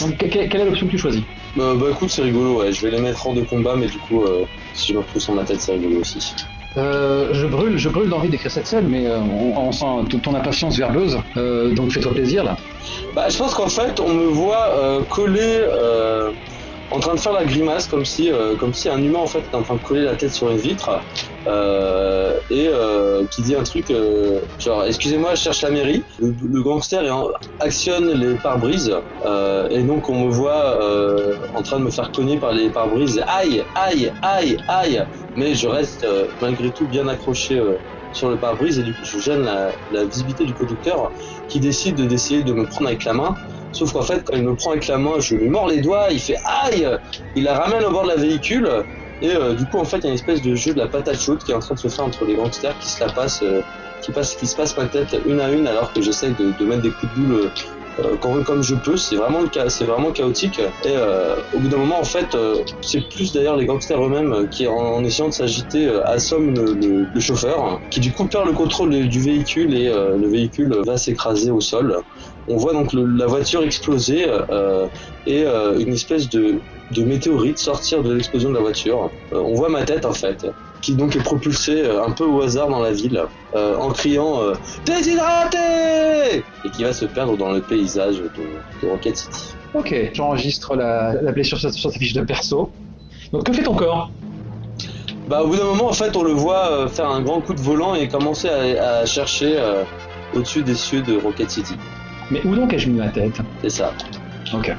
Donc que- que- quelle est l'option que tu choisis? Bah, bah, écoute c'est rigolo ouais je vais les mettre hors de combat mais du coup euh, si je me retrouve sur ma tête c'est rigolo aussi. euh, Je brûle, je brûle d'envie d'écrire cette scène, mais euh, on, on sent ton impatience verbeuse, euh, donc fais-toi plaisir là. Bah, je pense qu'en fait, on me voit euh, coller, euh, en train de faire la grimace, comme si, euh, comme si un humain en fait était en train de coller la tête sur une vitre euh, et euh, qui dit un truc genre excusez-moi, je cherche la mairie. Le, gangster actionne les pare-brises et donc on me voit en train de me faire cogner par les pare-brises. Aïe, aïe, aïe, aïe. Mais je reste malgré tout bien accroché. sur le pare-brise et du coup je gêne la, la visibilité du conducteur qui décide de- d'essayer de me prendre avec la main. Sauf qu'en fait, quand il me prend avec la main, je lui mords les doigts, il fait aïe Il la ramène au bord de la véhicule. Et euh, du coup, en fait, il y a une espèce de jeu de la patate chaude qui est en train de se faire entre les gangsters qui se la passent, euh, qui, se passe ma tête une à une alors que j'essaye de, de mettre des coups de boule euh, comme, je peux. C'est vraiment, c'est vraiment chaotique. Et euh, au bout d'un moment, en fait, euh, c'est plus d'ailleurs les gangsters eux-mêmes qui, en, essayant de s'agiter, assomment le, chauffeur qui, du coup, perd le contrôle du- véhicule et le véhicule va s'écraser au sol. On voit donc la voiture exploser et une espèce de, météorite sortir de l'explosion de la voiture. On voit ma tête en fait, qui donc est propulsée euh, un peu au hasard dans la ville, euh, en criant euh, déshydraté et qui va se perdre dans le paysage de, de Rocket City. Ok, j'enregistre la, la blessure sur, sur sa fiche de perso. Donc que fait ton corps? Bah au bout d'un moment en fait on le voit faire un grand coup de volant et commencer à, à chercher euh, au-dessus des cieux de Rocket City. Mais où donc ai-je mis ma tête? C'est ça. Ok.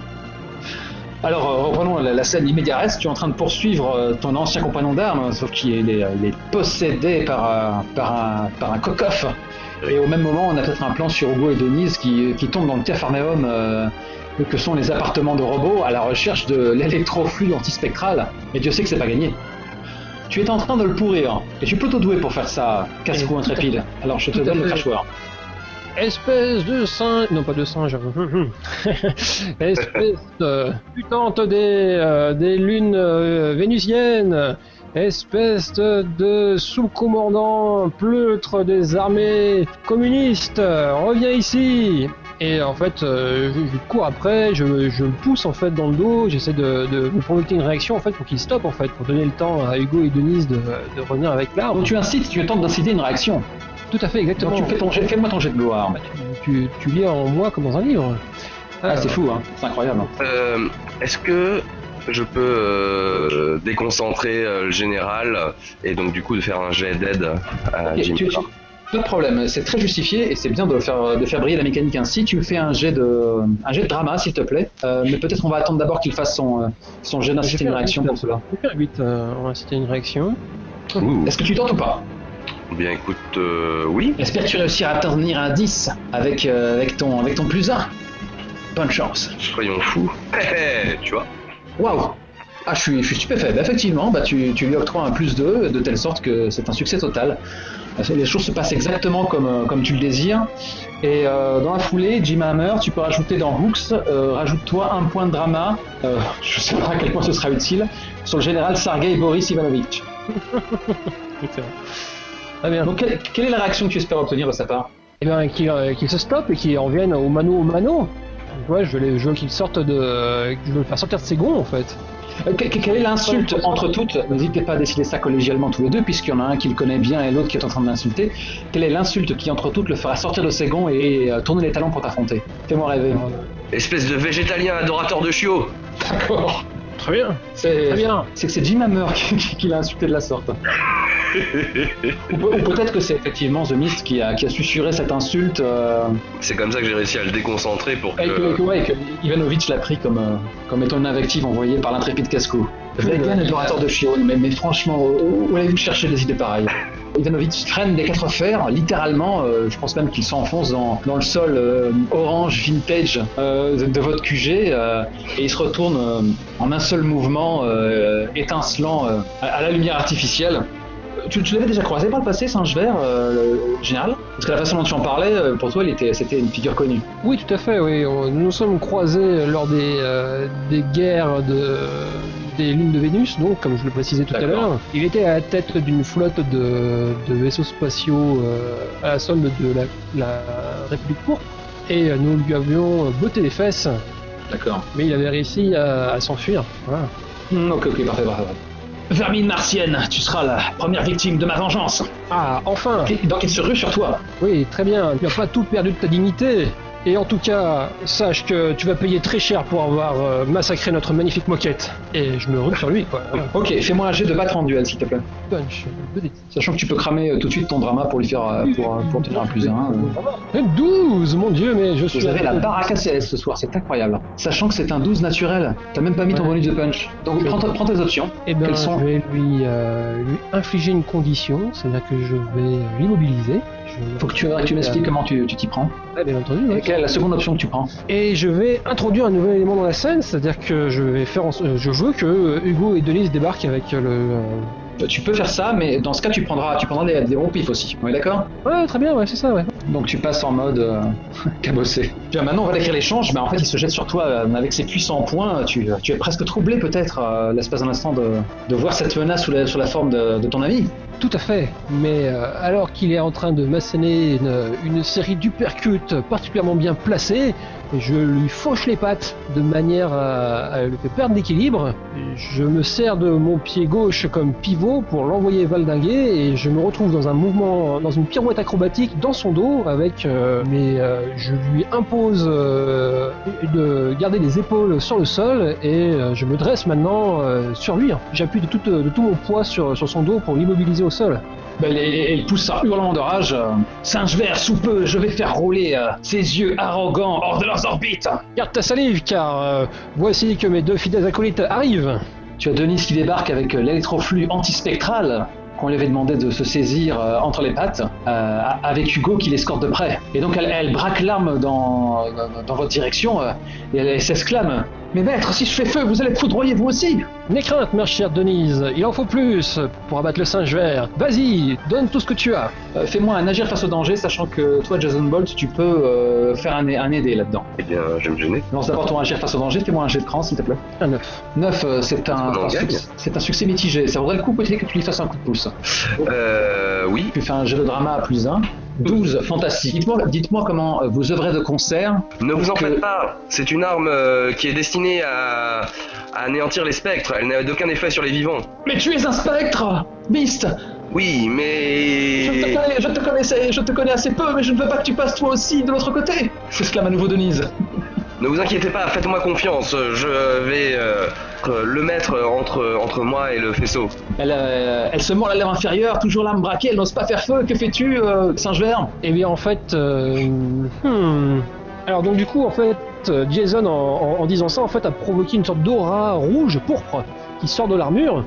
Alors, euh, reprenons la, la scène immédiate. Tu es en train de poursuivre euh, ton ancien compagnon d'armes, sauf qu'il est, il est possédé par, par un, par un cocoff. Et au même moment, on a peut-être un plan sur Hugo et Denise qui, qui tombent dans le Cafarnaum, euh, que sont les appartements de robots, à la recherche de l'électrofluide antispectral. Et Dieu sait que c'est pas gagné. Tu es en train de le pourrir, et tu es plutôt doué pour faire ça, casse-cou intrépide. Alors je te donne le fait. Espèce de singe. Non, pas de singe. [laughs] Espèce de putante des, euh, des lunes euh, vénusiennes. Espèce de, de sous-commandant pleutre des armées communistes. Reviens ici. Et en fait, euh, je, cours après, je, le pousse en fait dans le dos, j'essaie de, de, de provoquer une réaction en fait pour qu'il stoppe en fait, pour donner le temps à Hugo et Denise de, de revenir avec l'arme. Donc tu incites, tu tentes d'inciter une réaction. Tout à fait, exactement. Tu fais ton jet, fais-moi ton jet de gloire. tu, tu lis en moi comme dans un livre. Ah, c'est fou, hein. c'est incroyable. Euh, Est-ce que je peux euh, déconcentrer euh, le général et donc du coup de faire un jet d'aide à Ok, Jim tu- tu- pas de problème, c'est très justifié et c'est bien de faire, de faire briller la mécanique ainsi. Tu me fais un jet de, un jet de drama, s'il te plaît. Euh, mais peut-être on va attendre d'abord qu'il fasse son, son jet d'inciter une réaction pour cela. Je vais faire 8, euh, on va citer une réaction. Est-ce que tu tentes ou pas? Bien écoute, euh, oui. J'espère que tu réussiras à tenir un 10 avec, euh, avec, ton, avec ton plus 1. Bonne chance. Soyons fous. Tu vois. Waouh Ah, je suis, je suis stupéfait. Bah, effectivement, bah, tu, tu lui octroies un plus 2 de telle sorte que c'est un succès total. Les choses se passent exactement comme, euh, comme tu le désires. Et euh, dans la foulée, Jim Hammer, tu peux rajouter dans Hooks, euh, rajoute-toi un point de drama, euh, [laughs] je sais pas à quel point ce sera utile, sur le général Sergei Boris Ivanovich. [laughs] Excellent. Très bien. Donc, quelle, quelle est la réaction que tu espères obtenir de sa part? Eh bien, qu'il euh, qu'il se stoppe et qu'il en vienne au mano au mano. Ouais, je veux, veux qu'il sorte de. Je veux le faire sortir de ses gonds en fait. Euh, que- que- Quelle est l'insulte entre toutes? N'hésitez pas à décider ça collégialement tous les deux, puisqu'il y en a un qui le connaît bien et l'autre qui est en train de l'insulter. Quelle est l'insulte qui entre toutes le fera sortir de ses gonds et, et, euh, tourner les talons pour t'affronter? Fais-moi rêver. Espèce de végétalien adorateur de chiots. D'accord. Très bien. C'est Très bien. c'est que c'est Jim Hammer qui, qui- qui l'a insulté de la sorte. [laughs] ou peut- ou peut-être que c'est effectivement The Mist qui a, qui a susurré cette insulte euh, C'est comme ça que j'ai réussi à le déconcentrer pour et que, et que- que. ouais, et que Ivanovitch l'a pris comme, euh, comme étant une invective envoyée par l'intrépide Casco. Vegan adorateur de chiots, mais, mais franchement, où, où allez-vous chercher des idées pareilles? Ivanovitch freine des quatre fers, littéralement, euh, je pense même qu'il s'enfonce dans, dans le sol euh, orange vintage euh, de, de votre QG, et il se retourne en un seul mouvement étincelant à, à la lumière artificielle. Tu, tu l'avais déjà croisé par le passé, Singe Vert, le général? Parce que la façon dont tu en parlais, pour toi, c'était une figure connue. Oui, tout à fait. Oui, nous nous sommes croisés lors des, des guerres de, des lunes de Vénus, donc comme je le précisais tout à l'heure. Il était à la tête d'une flotte de, de vaisseaux spatiaux euh, à la solde de la, la République pourpre. Et euh, nous lui avions botté les fesses, D'accord. mais il avait réussi à, à s'enfuir. Voilà. Hmm, ok, ok, parfait. Vermine martienne, tu seras la première victime de ma vengeance. Ah, enfin Donc il se rue sur toi? Oui, très bien. Tu n'as pas tout perdu de ta dignité. Et en tout cas, sache que tu vas payer très cher pour avoir euh, massacré notre magnifique moquette. Et je me rue sur lui, quoi. Ok, fais-moi un jet de battre en duel, s'il te plaît. Punch. Sachant que tu peux cramer euh, tout de suite ton drama pour lui faire euh, pour, un plus un. euh. 12 Mon dieu, mais je suis... Vous avez la baraque ACS ce soir, c'est incroyable. Sachant que c'est un 12 naturel, t'as même pas mis ton Ouais. bonus de punch. Donc prends, prends tes options. Eh ben, Quelles sont je vais lui, lui infliger une condition, c'est-à-dire que je vais l'immobiliser. Faut que tu, que tu m'expliques comment tu t'y prends. Ouais, bien entendu. ouais. Et quelle est la seconde option que tu prends Et je vais introduire un nouvel élément dans la scène, c'est-à-dire que je vais faire, en... euh, je veux que euh, Hugo et Denise débarquent avec le. Euh, Euh, Tu peux faire ça, mais dans ce cas tu prendras, tu prendras des, des pifs aussi. On est d'accord? Ouais, très bien, ouais, c'est ça, ouais. Donc tu passes en mode euh, [laughs] cabossé. Bien, maintenant on va décrire l'échange, mais en fait il se jette sur toi euh, avec ses puissants points. Tu, tu es presque troublé peut-être euh, l'espace d'un instant de, de voir cette menace sous la, sous la forme de, de ton ami. Tout à fait, mais euh, alors qu'il est en train de m'asséner une, une série d'uppercuts particulièrement bien je lui fauche les pattes de manière à, le faire perdre l'équilibre. Je me sers de mon pied gauche comme pivot pour l'envoyer valdinguer et je me retrouve dans un mouvement, dans une pirouette acrobatique dans son dos avec, euh, mais euh, je lui impose euh, de garder les épaules sur le sol et euh, je me dresse maintenant euh, sur lui. J'appuie de tout, mon poids sur son dos pour l'immobiliser au sol. Ben, il pousse un hurlement de rage. euh, Singe vert, sous peu, je vais faire rouler euh, ses yeux arrogants hors de leurs orbites. Garde ta salive, car euh, voici que mes deux fidèles acolytes arrivent. Tu as Denise qui débarque avec l'électroflux antispectral qu'on lui avait demandé de se saisir euh, entre les pattes, euh, avec Hugo qui l'escorte de près. Et donc elle, elle braque l'arme dans, dans, dans votre direction euh, et elle, elle s'exclame Mais maître, si je fais feu, vous allez être foudroyé vous aussi N'aie crainte, ma chère Denise, il en faut plus pour abattre le singe vert. Vas-y, donne tout ce que tu as. Euh, Fais-moi un agir face au danger, sachant que toi, Jason Bolt, tu peux euh, faire un, un aidé là-dedans. Eh bien, je vais me gêner. Lance d'abord ton agir face au danger, fais-moi un jet de cran, s'il te plaît. Un 9. 9, c'est un, c'est un succès mitigé. Ça vaudrait le coup peut-être que tu lui fasses un coup de pouce. Euh, oui. Tu fais un jet de drama à plus 1. 12, fantastique. Dites-moi comment euh, vous œuvrez de concert. Ne vous en Que- faites pas. C'est une arme euh, qui est destinée à, à anéantir les spectres. Elle n'a d'aucun effet sur les vivants. Mais tu es un spectre Beast Oui, je te, mais... connais, je te connaissais, je te connais assez peu, mais je ne veux pas que tu passes toi aussi de l'autre côté s'exclame à nouveau Denise. Ne vous inquiétez pas, faites-moi confiance. Je vais euh, le mettre entre, entre moi et le faisceau. Elle, euh, elle se mord la lèvre inférieure, toujours l'arme braquée, elle n'ose pas faire feu. Que fais-tu, euh, singe vert Eh bien, en fait. euh, hmm. Alors, donc, du coup, en fait, euh, Jason, en, en- en disant ça, en fait, a provoqué une sorte d'aura rouge, pourpre, qui sort de l'armure.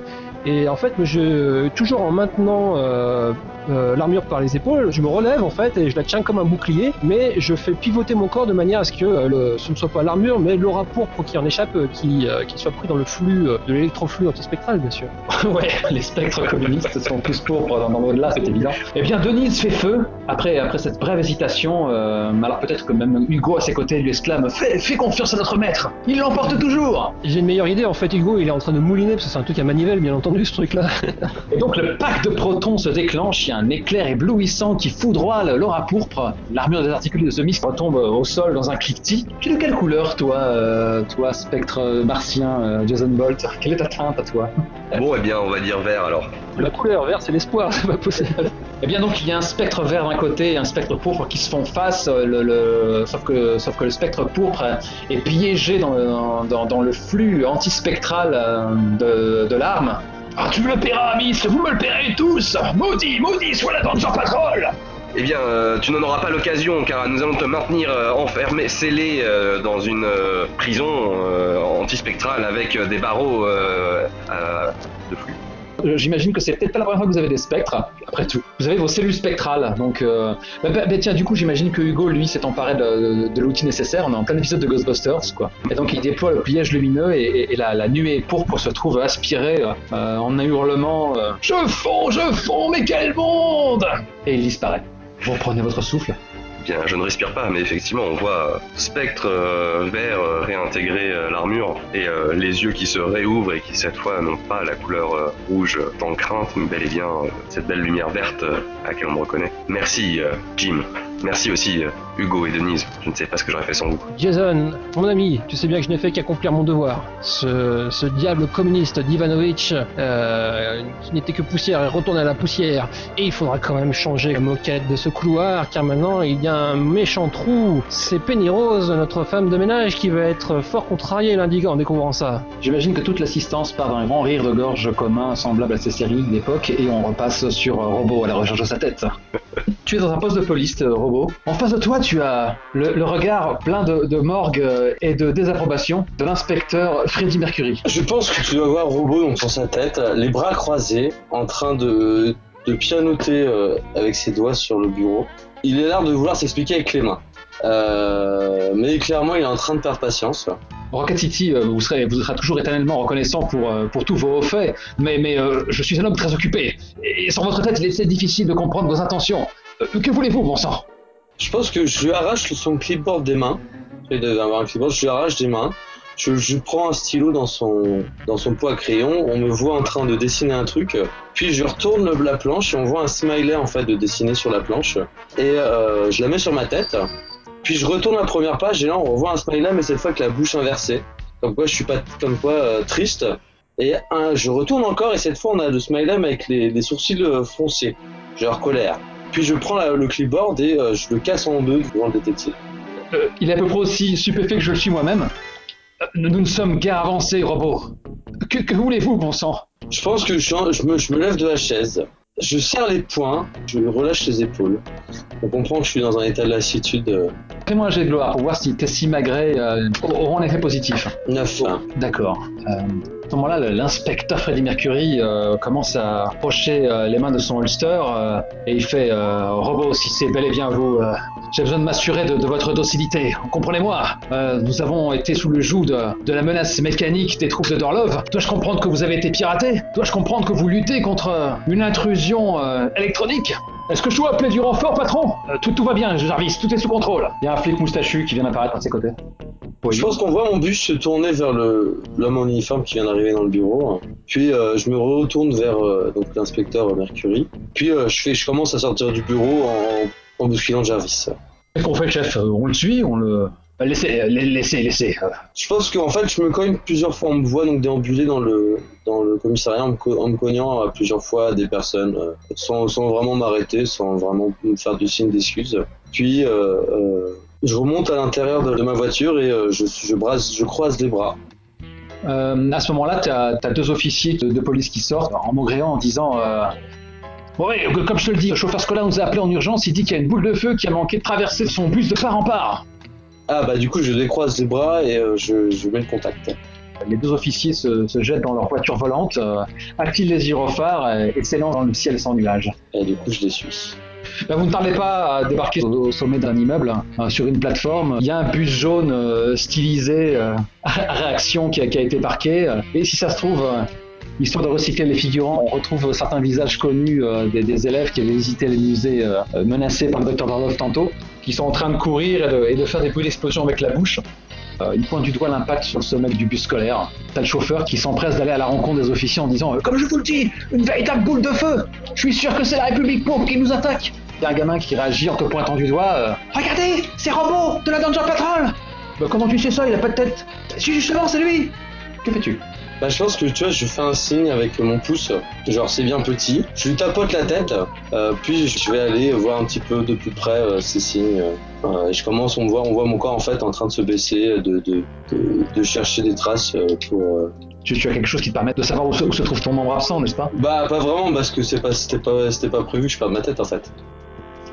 Et en fait, je, toujours en maintenant euh, euh, l'armure par les épaules, je me relève en fait et je la tiens comme un bouclier, mais je fais pivoter mon corps de manière à ce que euh, ce ne soit pas l'armure, mais l'aura pourpre qui en échappe, euh, qui, qui soit pris dans le flux, de l'électroflux antispectral, bien sûr. [laughs] Ouais, les spectres communistes sont plus pourpres dans, dans l'au-delà, c'est évident. Eh bien, Denise fait feu, après, après cette brève hésitation, alors peut-être que même Hugo à ses côtés lui exclame fais, fais confiance à notre maître, il l'emporte toujours J'ai une meilleure idée, en fait, Hugo, il est en train de mouliner, parce que c'est un truc à manivelle, bien entendu, ce truc-là. Et donc le pack de protons se déclenche, un éclair éblouissant qui foudroie l'aura pourpre, l'armure des articules de ce mist retombe au sol dans un cliquetis. Tu es de quelle couleur toi, euh, toi spectre martien, euh, Jason Bolt? Quelle est ta teinte à toi? Bon, eh bien, on va dire vert alors. La couleur vert, c'est l'espoir, c'est pas possible. Eh bien donc il y a un spectre vert d'un côté et un spectre pourpre qui se font face, euh, le, le- sauf, que, sauf que le spectre pourpre est piégé dans le, dans, dans le flux antispectral de, de l'arme. Ah tu me le paieras, Miss, vous me le paierez tous Maudit, maudit soit la Danger Patrol Eh bien, euh, tu n'en auras pas l'occasion, car nous allons te maintenir euh, enfermé, scellé euh, dans une prison antispectrale avec des barreaux de flux. Euh, J'imagine que c'est peut-être pas la première fois que vous avez des spectres, après tout. Vous avez vos cellules spectrales, donc... Euh... Bah, bah, bah, tiens, du coup, j'imagine que Hugo, lui, s'est emparé de, l'outil nécessaire. On est en plein épisode de Ghostbusters, quoi. Et donc, il déploie le pliage lumineux et, la, nuée pourpre se trouve aspirée euh, en un hurlement Je fonds, je fonds, mais quel monde !» Et il disparaît. Vous reprenez votre souffle. Bien, je ne respire pas, mais effectivement, on voit euh, Spectre euh, vert euh, réintégrer l'armure et les yeux qui se réouvrent et qui cette fois n'ont pas la couleur rouge tant crainte, mais bel et bien cette belle lumière verte à laquelle on me reconnaît. Merci, Jim. Merci aussi, euh, Hugo et Denise. Je ne sais pas ce que j'aurais fait sans vous. Jason, mon ami, tu sais bien que je n'ai fait qu'accomplir mon devoir. Ce, ce diable communiste d'Ivanovitch, euh, qui n'était que poussière, est retourné à la poussière. Et il faudra quand même changer la moquette de ce couloir, car maintenant il y a un méchant trou. C'est Penny Rose, notre femme de ménage, qui va être fort contrariée lundi en découvrant ça. J'imagine que toute l'assistance part d'un grand rire de gorge commun semblable à ces séries d'époque et on repasse sur euh, Robot à la recherche de sa tête. [laughs] tu es dans un poste de police, euh, Robot. En face de toi, tu as le, le regard plein de, de morgue euh, et de désapprobation de l'inspecteur Freddie Mercury. Je pense que tu dois voir Robot donc sur sa tête, les bras croisés, en train de, de pianoter euh, avec ses doigts sur le bureau. Il a l'air de vouloir s'expliquer avec les mains. Euh, mais clairement, il est en train de perdre patience. Rocket City, euh, vous serez, vous serez toujours éternellement reconnaissant pour, euh, pour tous vos faits, mais, mais je suis un homme très occupé. Et sans votre tête, il est difficile de comprendre vos intentions. Que voulez-vous, bon sang? Je pense que je lui arrache son clipboard des mains. Il devait avoir un clipboard, je lui arrache des mains. Je, je prends un stylo dans son, dans son à crayon, on me voit en train de dessiner un truc, puis je retourne la planche et on voit un smiley en fait de dessiner sur la planche, et euh, je la mets sur ma tête, puis je retourne la première page et là on revoit un smiley mais cette fois avec la bouche inversée, comme quoi je suis pas comme quoi euh, triste, et je retourne encore et cette fois on a le smiley mais avec les, les sourcils euh, foncés, genre colère. Puis je prends la- le clipboard et euh, je le casse en deux devant le détective. Euh, Il est à peu près aussi stupéfait que je le suis moi-même. Euh, Nous ne sommes guère avancés, robot. Que, que voulez-vous, bon sang? Je pense que je, me, je me lève de la chaise Je serre les poings, je relâche les épaules. On comprend que je suis dans un état de lassitude. Fais-moi un jet de gloire pour voir si tes six magrets euh, auront un effet positif. neuf. hein. D'accord. Ce moment-là, l'inspecteur Freddie Mercury euh, commence à approcher euh, les mains de son holster euh, et il fait Robot, si c'est bel et bien vous, j'ai besoin de m'assurer de, votre docilité. Comprenez-moi, nous avons été sous le joug de, de la menace mécanique des troupes de Dorlov. Dois-je comprendre que vous avez été piraté? Dois-je comprendre que vous luttez contre une intrusion électronique? Est-ce que je dois appeler du renfort, patron? Euh, tout, tout va bien, Jarvis, tout est sous contrôle. Il y a un flic moustachu qui vient d'apparaître à ses côtés. Je pense qu'on voit mon bus se tourner vers le l'homme en uniforme qui vient d'arriver dans le bureau. Puis euh, je me retourne vers euh, donc l'inspecteur Mercury. Puis euh, je fais, je commence à sortir du bureau en, en bousculant Jarvis. Qu'est-ce qu'on fait, chef? On le suit On le. Euh, Laissez, euh, laissez, laissez. euh. Je pense qu'en fait je me cogne plusieurs fois. On me voit donc déambuler dans le dans le commissariat en me, co- en me cognant à plusieurs fois à des personnes euh, sans, sans vraiment m'arrêter, sans vraiment me faire du signe d'excuse. Puis euh, euh, je remonte à l'intérieur de, de ma voiture et je, je, brasse, je croise les bras. À ce moment-là, tu as, deux officiers de, de police qui sortent en maugréant en disant Oui, comme je te le dis, le chauffeur scolaire nous a appelé en urgence. Il dit qu'il y a une boule de feu qui a manqué de traverser son bus de part en part. Ah bah du coup je décroise les bras et euh, je, je mets le contact. Les deux officiers se, se jettent dans leur voiture volante, euh, activent les gyrophares et, et s'élancent dans le ciel sans nuages. Et du coup je les suis. Là, vous ne tardez pas à débarquer au, sommet d'un immeuble, hein, sur une plateforme. Il y a un bus jaune euh, stylisé euh, à réaction qui a, qui a été parqué. Et si ça se trouve, histoire de recycler les figurants, on retrouve certains visages connus euh, des, élèves qui avaient visité les musées euh, euh, menacés par le Dr. Darlov tantôt, qui sont en train de courir et de, faire des bruits d'explosion avec la bouche. Euh, il pointe du doigt l'impact sur le sommet du bus scolaire. T'as le chauffeur qui s'empresse d'aller à la rencontre des officiers en disant Comme je vous le dis, une véritable boule de feu Je suis sûr que c'est la République pauvre qui nous attaque Il y a un gamin qui réagit en te pointant du doigt euh, Regardez C'est Robot de la Danger Patrol Bah, Comment tu sais ça? Il a pas de tête Si, justement, c'est lui Que fais-tu? Bah je pense que tu vois je fais un signe avec mon pouce, genre c'est bien petit. Je lui tapote la tête, euh, puis je vais aller voir un petit peu de plus près euh, ces signes. Euh, et je commence, on voit, on voit mon corps en fait en train de se baisser, de, de, de, de chercher des traces euh, pour. euh, tu, tu as quelque chose qui te permet de savoir où se, où se trouve ton membre absent, n'est-ce pas? Bah pas vraiment parce que c'est pas, c'était pas, c'était pas prévu que je perde ma tête en fait.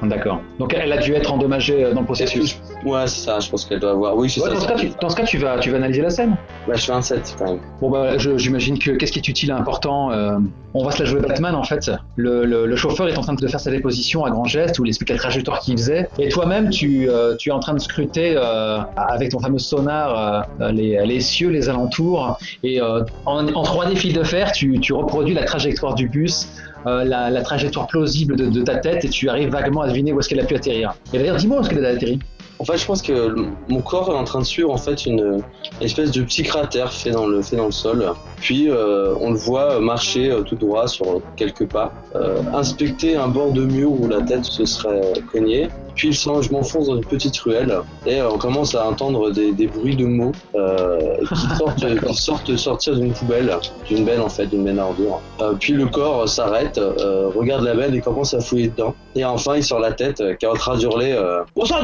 D'accord. Donc elle a dû être endommagée euh, dans le processus. Ouais c'est ça, je pense qu'elle doit avoir. Oui c'est Ouais, ça. dans, ce cas, tu, dans ce cas, tu vas, tu vas analyser la scène. Bah je fais un 7 quand même. Bon bah j'imagine que qu'est-ce qui est utile et important euh, On va se la jouer Batman en fait. Le, le- le chauffeur est en train de faire sa déposition à grand geste où il explique la trajectoire qu'il faisait. Et toi-même tu, euh, tu es en train de scruter euh, avec ton fameux sonar les, les cieux, les alentours. Et en, en 3D fil de fer, tu, tu reproduis la trajectoire du bus. Euh, la, trajectoire plausible de, de ta tête et tu arrives vaguement à deviner où est-ce qu'elle a pu atterrir. Et d'ailleurs, dis-moi où est-ce qu'elle a atterri. En fait, je pense que mon corps est en train de suivre en fait une, une espèce de petit cratère fait dans le fait dans le sol. Puis euh, on le voit marcher euh, tout droit sur quelques pas, euh, inspecter un bord de mur où la tête se serait cognée. Puis je m'enfonce dans une petite ruelle et euh, on commence à entendre des, des bruits de mots euh, qui [laughs] sortent, qui sortent sortir d'une poubelle, d'une benne en fait, d'une benne à ordures. Euh, puis le corps s'arrête, euh, regarde la benne et commence à fouiller dedans. Et enfin il sort la tête qui est en train d'hurler euh, Bonsoir,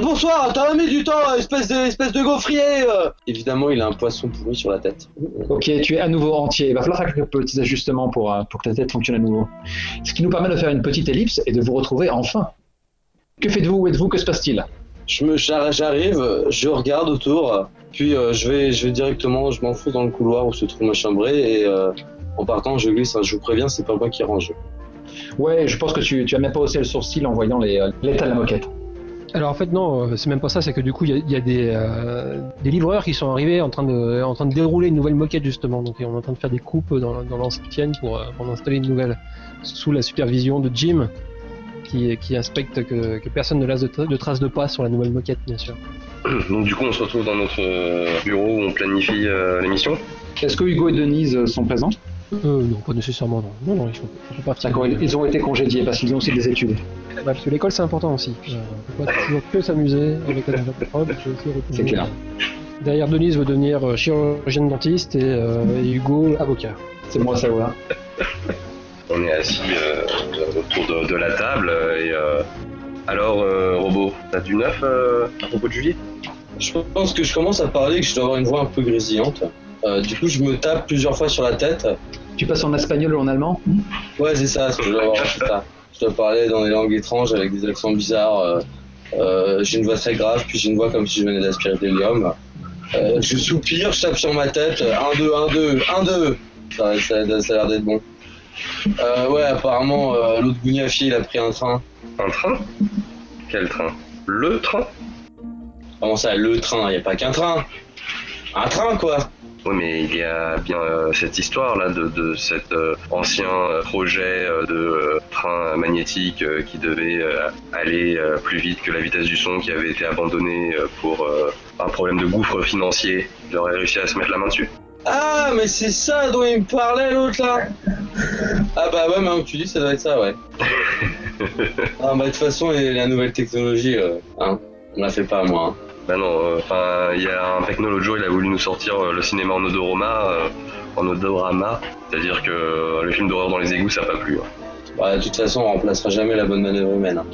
t'as mis du temps, espèce de, espèce de gaufrier euh. Évidemment, il a un poisson pourri sur la tête. Ok, tu es à nouveau entier. Il va falloir faire quelques petits ajustements pour, euh, pour que ta tête fonctionne à nouveau. Ce qui nous permet de faire une petite ellipse et de vous retrouver enfin. Que faites-vous Où êtes-vous Que se passe-t-il? Je me, j'arri- j'arrive, je regarde autour, puis euh, je vais, je vais directement, je m'enfonce dans le couloir où se trouve ma chambrée et euh, en partant, je glisse. hein, je vous préviens, c'est pas moi qui range. Ouais, je pense que tu, tu as même pas haussé le sourcil en voyant les, euh, l'état de la moquette. Alors en fait non, euh, c'est même pas ça, c'est que du coup il y a, il y a des, euh, des livreurs qui sont arrivés en train, de, en train de dérouler une nouvelle moquette justement, donc on est en train de faire des coupes dans, dans l'ancienne pour, euh, pour en installer une nouvelle, sous la supervision de Jim, qui, qui inspecte que, que personne ne laisse de, tra- de traces de pas sur la nouvelle moquette bien sûr. [clears throat] Donc du coup, on se retrouve dans notre euh, bureau où on planifie euh, l'émission. Est-ce que Hugo et Denise euh, sont présents? Euh, non, pas nécessairement non, non, non, ils sont, ils sont pas D'accord, ils ils ont été congédiés parce qu'ils ont aussi des études. Bah, parce que l'école c'est important aussi, euh, on peut pas toujours que s'amuser avec la C'est clair. Derrière Denise veut devenir euh, chirurgienne dentiste et, euh, et Hugo avocat. C'est moi ça, voilà. On est assis euh, autour de, de la table et euh, alors euh, robot, t'as du neuf euh, à propos de Julie Je pense que je commence à parler, que je dois avoir une voix un peu grésillante. Euh, du coup, je me tape plusieurs fois sur la tête Tu passes en espagnol ou en allemand Ouais, c'est ça, je dois, avoir, c'est ça. Je dois parler dans des langues étranges avec des accents bizarres. euh, euh, j'ai une voix très grave, puis j'ai une voix comme si je venais d'aspirer de l'hélium. Euh, je soupire, je tape sur ma tête. 1, 2, 1, 2, 1, 2. Ça, ça, ça a l'air d'être bon. Euh, ouais, apparemment, euh, l'autre gougnafier, il a pris un train. Un train? Quel train? Le train? Comment ça, le train? Il n'y a pas qu'un train. Un train, quoi. Oui, mais il y a bien euh, cette histoire là de, de cet euh, ancien euh, projet de train magnétique qui devait aller plus vite que la vitesse du son, qui avait été abandonné pour un problème de gouffre financier. Il aurait réussi à se mettre la main dessus. Ah, mais c'est ça dont il me parlait, l'autre, là Ah bah ouais, maintenant que tu dis, ça doit être ça, ouais. [laughs] ah bah de toute façon, la nouvelle technologie, euh, hein, on la fait pas, moi. hein. Ben non, euh, enfin, il y a un techno l'autre jour, il a voulu nous sortir euh, le cinéma en odorama, euh, en odorama, c'est-à-dire que euh, le film d'horreur dans les égouts, ça n'a pas plu, hein. Bah, de toute façon, on remplacera jamais la bonne manœuvre humaine. hein.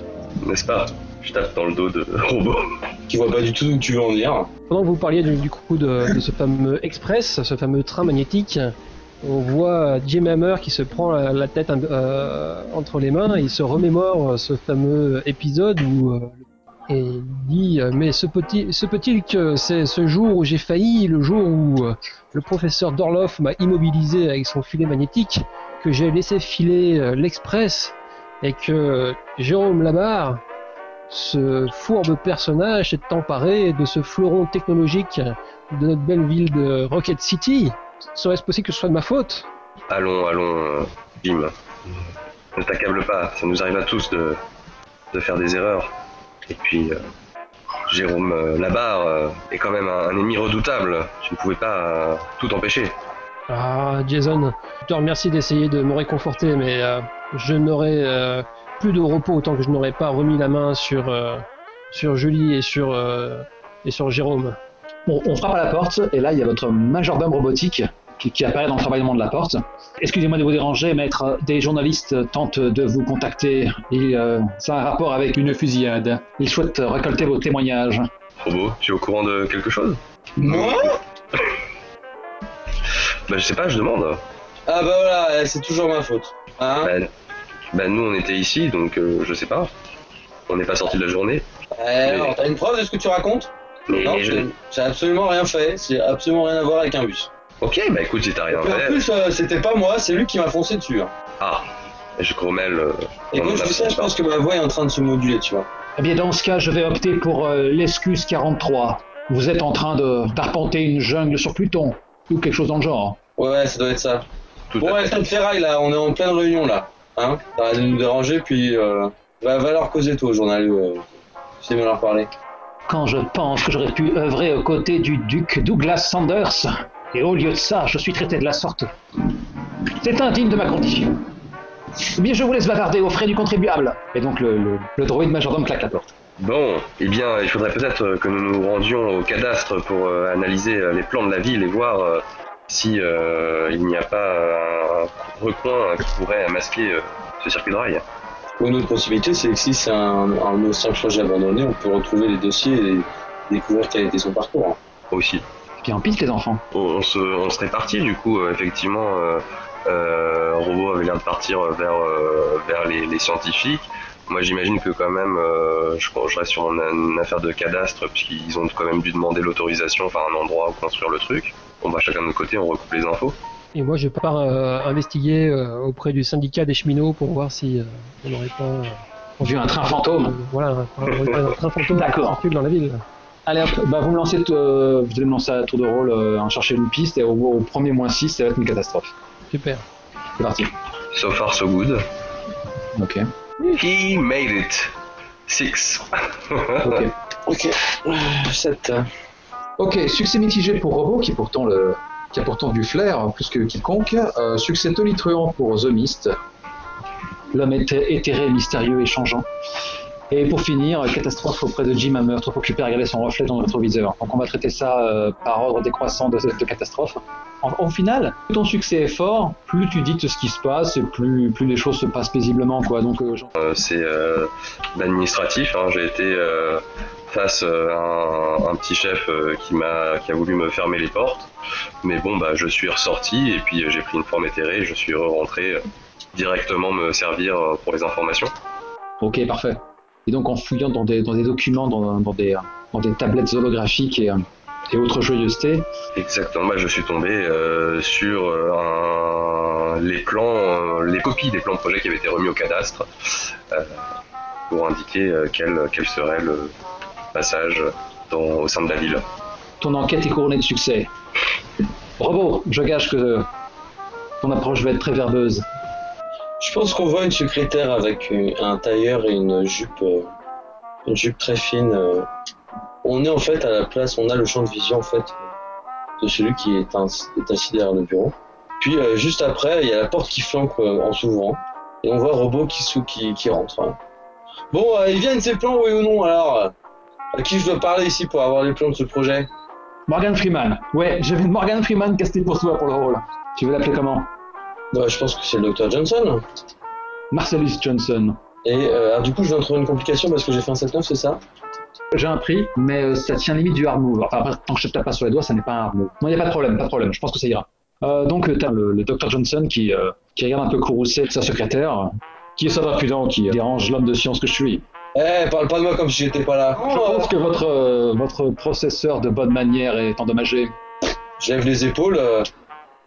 n'est-ce pas? Je tape dans le dos de [laughs] robot. Qui voit pas du tout où tu veux en venir. Pendant que vous parliez du, du coup de, de ce fameux express, ce fameux train magnétique, on voit Jim Hammer qui se prend la, la tête euh, entre les mains et il se remémore ce fameux épisode où euh, et dit euh, mais se peut-il se peut-il que c'est ce jour où j'ai failli, le jour où euh, le professeur Dorloff m'a immobilisé avec son filet magnétique, que j'ai laissé filer euh, l'express et que Jérôme Labarre ce fourbe personnage s'est emparé de ce fleuron technologique de notre belle ville de Rocket City. Serait-ce possible que ce soit de ma faute? Allons, allons, euh, Jim. Ne t'accable pas, ça nous arrive à tous de, faire des erreurs. Et puis, euh, Jérôme euh, Labarre euh, est quand même un, un ennemi redoutable. Tu ne pouvais pas euh, tout empêcher. Ah, Jason, je te remercie d'essayer de me réconforter, mais euh, je n'aurai euh, plus de repos autant que je n'aurai pas remis la main sur, euh, sur Julie et sur, euh, et sur Jérôme. on, on frappe à la porte et là il y a votre majordome robotique qui, qui apparaît dans le travaillement de la porte. Excusez-moi de vous déranger, maître. Des journalistes tentent de vous contacter. Et, euh, ça a un rapport avec une fusillade. Ils souhaitent récolter vos témoignages. Robot, tu es au courant de quelque chose? Moi [laughs] Bah, je sais pas, je demande. Ah bah voilà, c'est toujours ma faute. Hein Bah, bah, nous, on était ici, donc euh, je sais pas. On n'est pas sorti de la journée. Eh, alors, t'as une preuve de ce que tu racontes? Mais Non, je- j'ai- j'ai absolument rien fait. C'est absolument rien à voir avec un bus. Ok, bah écoute, si t'as rien Et en fait. plus, euh, c'était pas moi, c'est lui qui m'a foncé dessus. hein. Ah, je grommelle. euh, Et dans quand mon je dis ça, je pense que ma voix est en train de se moduler, tu vois. Eh bien, dans ce cas, je vais opter pour euh, l'excuse 43. Vous êtes en train de d'arpenter une jungle sur Pluton, ou quelque chose dans le genre. Ouais, ouais, ça doit être ça. Tout Bon, à ouais, fait. stade ferraille, là, on est en pleine réunion, là. Hein T'arrêtes de nous déranger, puis euh, va, va leur causer, toi, journal. Euh, sais bien leur parler. Quand je pense que j'aurais pu œuvrer aux côtés du duc Douglas Sanders, et au lieu de ça, je suis traité de la sorte. C'est indigne de ma condition. Eh bien, je vous laisse bavarder aux frais du contribuable. Et donc, le, le, le droïde majordome claque la porte. Bon, eh bien, il faudrait peut-être euh, que nous nous rendions au cadastre pour euh, analyser euh, les plans de la ville et voir euh, si euh, il n'y a pas un recoin qui pourrait masquer euh, ce circuit de rail. Ou une autre possibilité, c'est que si c'est un, un ancien projet abandonné, on peut retrouver les dossiers et découvrir quel été son parcours. Aussi. Puis en piste, les enfants. On, on se, on se répartit du coup, euh, effectivement. Euh, euh, Robot avait l'air de partir vers, euh, vers les, les scientifiques. Moi, j'imagine que quand même, euh, je, je reste sur une affaire de cadastre, puisqu'ils ont quand même dû demander l'autorisation, enfin un endroit où construire le truc. On va chacun de notre côté, on recoupe les infos. Et moi, je pars euh, investiguer euh, auprès du syndicat des cheminots pour voir si euh, on n'aurait pas. euh, Vu un train fantôme. euh, voilà, un, un- un train fantôme [laughs] qui circule dans la ville. Allez hop, bah vous me lancez, euh, vous allez me lancer à tour de rôle, euh, en chercher une piste, et au, au premier moins 6, ça va être une catastrophe. Super. C'est parti. So far, so good. Ok. He made it. Six. Ok. [laughs] Ok. 7. Ok, succès mitigé pour Robo, qui, pourtant le, qui a pourtant du flair, plus que quiconque. Euh, succès tonitruant pour The Mist. L'homme éthé- éthéré, mystérieux et changeant. Et pour finir, catastrophe auprès de Jim Hammer, trop occupé à regarder son reflet dans le rétroviseur. Donc on va traiter ça euh, par ordre décroissant de, de catastrophe. en- au final, plus ton succès est fort, plus tu dites ce qui se passe et plus, plus les choses se passent paisiblement, quoi. Donc, euh, Euh, c'est euh, l'administratif. hein. J'ai été face à un, un petit chef qui m'a qui a voulu me fermer les portes. Mais bon, bah, je suis ressorti et puis j'ai pris une forme éthérée. Je suis rentré directement me servir pour les informations. ok, parfait. Et donc, en fouillant dans des, dans des documents, dans, dans des, dans des tablettes holographiques et, euh, et autres joyeusetés, Exactement. Bah, je suis tombé euh, sur euh, un- les plans, les copies des plans de projet qui avaient été remis au cadastre euh, pour indiquer quel, quel serait le passage dans, au sein de la ville. ton enquête est couronnée de succès. Robot, je gage que ton approche va être très verbeuse. Je pense qu'on voit une secrétaire avec un tailleur et une jupe, euh, une jupe très fine. euh. On est en fait à la place, on a le champ de vision en fait de celui qui est, assis derrière le bureau. Puis euh, juste après, il y a la porte qui flanque en s'ouvrant et on voit Robot qui, rentre. hein. Bon, euh, ils viennent ces plans, oui ou non alors À qui je dois parler ici pour avoir les plans de ce projet? Morgan Freeman. Ouais, j'avais Morgan Freeman casté pour toi pour le rôle. Tu veux l'appeler comment? Bah, Je pense que c'est le docteur Johnson. Marcellus Johnson. Et euh, alors, du coup, je viens de trouver une complication parce que j'ai fait un 7-9, c'est ça? J'ai un prix, mais euh, ça tient limite du hard move. Enfin, après, tant que je te tape pas sur les doigts, ça n'est pas un hard move. Non, il n'y a pas de problème, pas de problème. Je pense que ça ira. Euh, donc, le, le Dr Johnson qui, qui regarde un peu courroucé sa secrétaire, qui est prudent, qui dérange l'homme de science que je suis. Eh, parle pas de moi comme si j'étais pas là. Je pense que votre, votre processeur de bonne manière est endommagé. Je lève les épaules.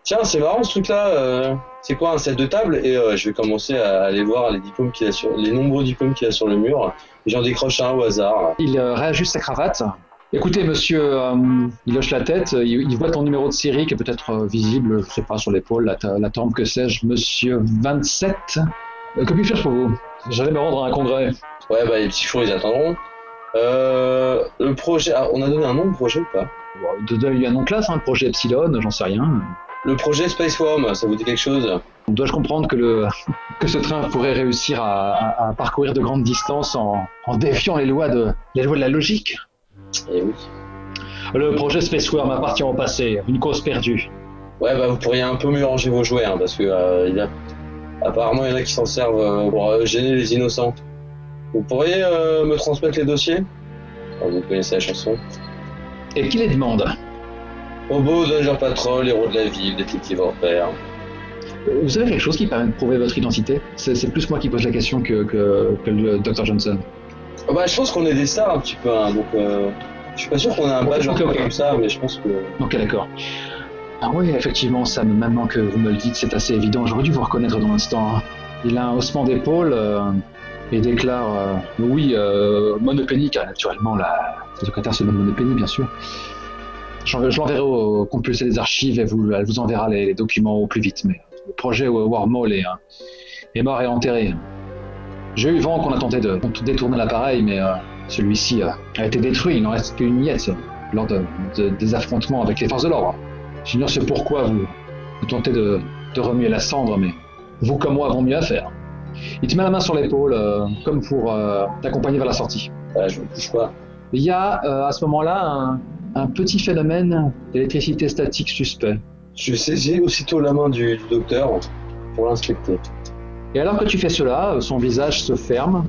Tiens, c'est marrant ce truc-là. euh, C'est quoi un set de table? Et euh, je vais commencer à aller voir les diplômes qu'il a sur, les nombreux diplômes qu'il a sur le mur. Et j'en décroche un au hasard. Il euh, réajuste sa cravate. Écoutez, monsieur, euh, il hoche la tête, il, il voit ton numéro de série qui est peut-être euh, visible, je sais pas, sur l'épaule, la, la tombe, que sais-je, monsieur 27. Euh, que puis-je faire pour vous? J'allais me rendre à un congrès. Ouais, bah les petits fours ils attendront. Euh, le projet, ah, on a donné un nom au projet ou pas? De donner un nom classe, hein, le projet Epsilon, j'en sais rien. Le projet Space Worm, ça vous dit quelque chose? Dois-je comprendre que, le, que ce train pourrait réussir à, à- à parcourir de grandes distances en, en défiant les lois, de, les lois de la logique? Eh oui. Le projet Space Worm appartient au passé, une cause perdue. Ouais, bah vous pourriez un peu mieux ranger vos jouets, hein, parce que euh, il y a... apparemment il y en a qui s'en servent euh, pour euh, gêner les innocents. Vous pourriez me transmettre les dossiers? Vous connaissez la chanson Et qui les demande? Robo, Danger Patrol, héros de la ville, détective hors pair. Vous avez quelque chose qui permet de prouver votre identité? C'est plus moi qui pose la question que, que, que le Dr Johnson. Ah bah je pense qu'on est des stars un petit peu, hein, donc euh, je suis pas sûr qu'on ait un badge Ok, un peu ok. comme ça, mais je pense que... Ok, d'accord. Ah oui, effectivement, maintenant que vous me le dites, c'est assez évident. J'aurais dû vous reconnaître dans l'instant. hein. Il a un haussement d'épaule euh, et déclare euh, oui, euh, Monopénie, car naturellement, la, la secrétaire se nomme Monopénie, bien sûr. Je l'enverrai au, compulsé des archives et vous, elle vous enverra les, les documents au plus vite. Mais le projet Wormhole est, euh, est mort et enterré. J'ai eu vent qu'on a tenté de détourner l'appareil, mais euh, celui-ci euh, a été détruit. Il n'en reste qu'une miette lors de- de- des affrontements avec les forces de l'ordre. J'ignore ce pourquoi vous, vous tentez de, remuer la cendre, mais vous comme moi avons mieux à faire. Il te met la main sur l'épaule, euh, comme pour t'accompagner vers la sortie. Bah, je me bouge pas. Il y a à ce moment-là un, un petit phénomène d'électricité statique suspect. Je saisis aussitôt la main du, du docteur pour l'inspecter. Et alors que tu fais cela, son visage se ferme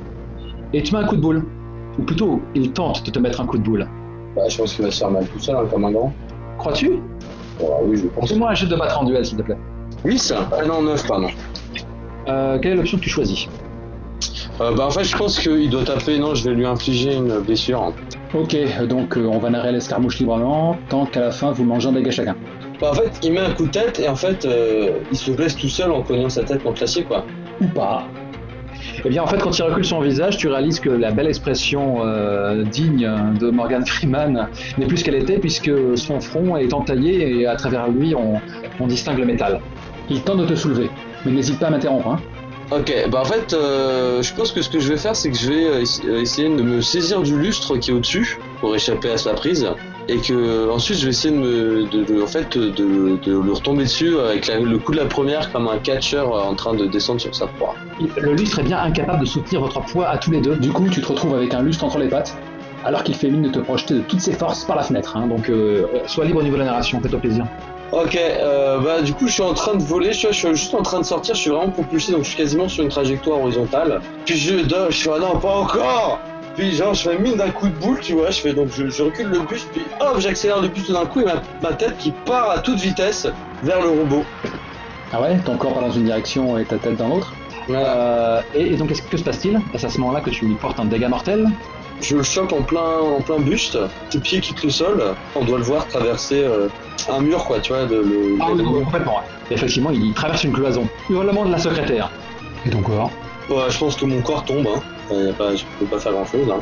et il te met un coup de boule. Ou plutôt, il tente de te mettre un coup de boule. Bah, je pense qu'il va se faire mal tout seul, hein, comme un grand. Crois-tu? Bah, oui, je pense. Fais-moi un jet de battre en duel, s'il te plaît. 8 Ah non, 9, pardon. Euh, quelle est l'option que tu choisis? Euh, bah, en fait, je pense qu'il doit taper. Non, je vais lui infliger une blessure. Ok, donc euh, on va narrer l'escarmouche librement, tant qu'à la fin vous mangez un dégât chacun. Bah, en fait, il met un coup de tête et en fait, euh, il se blesse tout seul en cognant sa tête contre l'acier, quoi. Ou pas. Eh bien, en fait, quand il recule son visage, tu réalises que la belle expression euh, digne de Morgan Freeman n'est plus ce qu'elle était, puisque son front est entaillé et à travers lui, on, on distingue le métal. Il tente de te soulever, mais n'hésite pas à m'interrompre. Hein. Ok, bah en fait, euh, je pense que ce que je vais faire, c'est que je vais euh, euh, essayer de me saisir du lustre qui est au-dessus pour échapper à sa prise, et que ensuite je vais essayer de me, de, en fait, de, lui retomber dessus avec le coup de la première comme un catcheur en train de descendre sur sa proie. Le lustre est bien incapable de soutenir votre poids à tous les deux. Du coup, tu te retrouves avec un lustre entre les pattes, alors qu'il fait mine de te projeter de toutes ses forces par la fenêtre. hein. Donc, sois libre au niveau de la narration, fais-toi plaisir. Ok, euh, bah du coup je suis en train de voler, je suis, je suis juste en train de sortir, je suis vraiment propulsé, donc je suis quasiment sur une trajectoire horizontale. Puis je, je fais ah non pas encore Puis genre je fais mine d'un coup de boule, tu vois, je fais donc je, je recule le bus, puis hop j'accélère le bus tout d'un coup et ma, ma tête qui part à toute vitesse vers le robot. Ah ouais Ton corps va dans une direction et ta tête dans l'autre Voilà. Euh, et, et donc, qu'est-ce que se passe-t-il Est-ce à ce moment-là que tu lui portes un dégât mortel? Je le chope en plein, en plein buste, ses pieds quittent le sol, on doit le voir traverser euh, un mur quoi, tu vois, de, le, Ah oui, complètement. ouais. Effectivement, il traverse une cloison. Hurlement de la secrétaire. Et ton corps Ouais, je pense que mon corps tombe, hein. Pas, je peux pas faire grand chose là.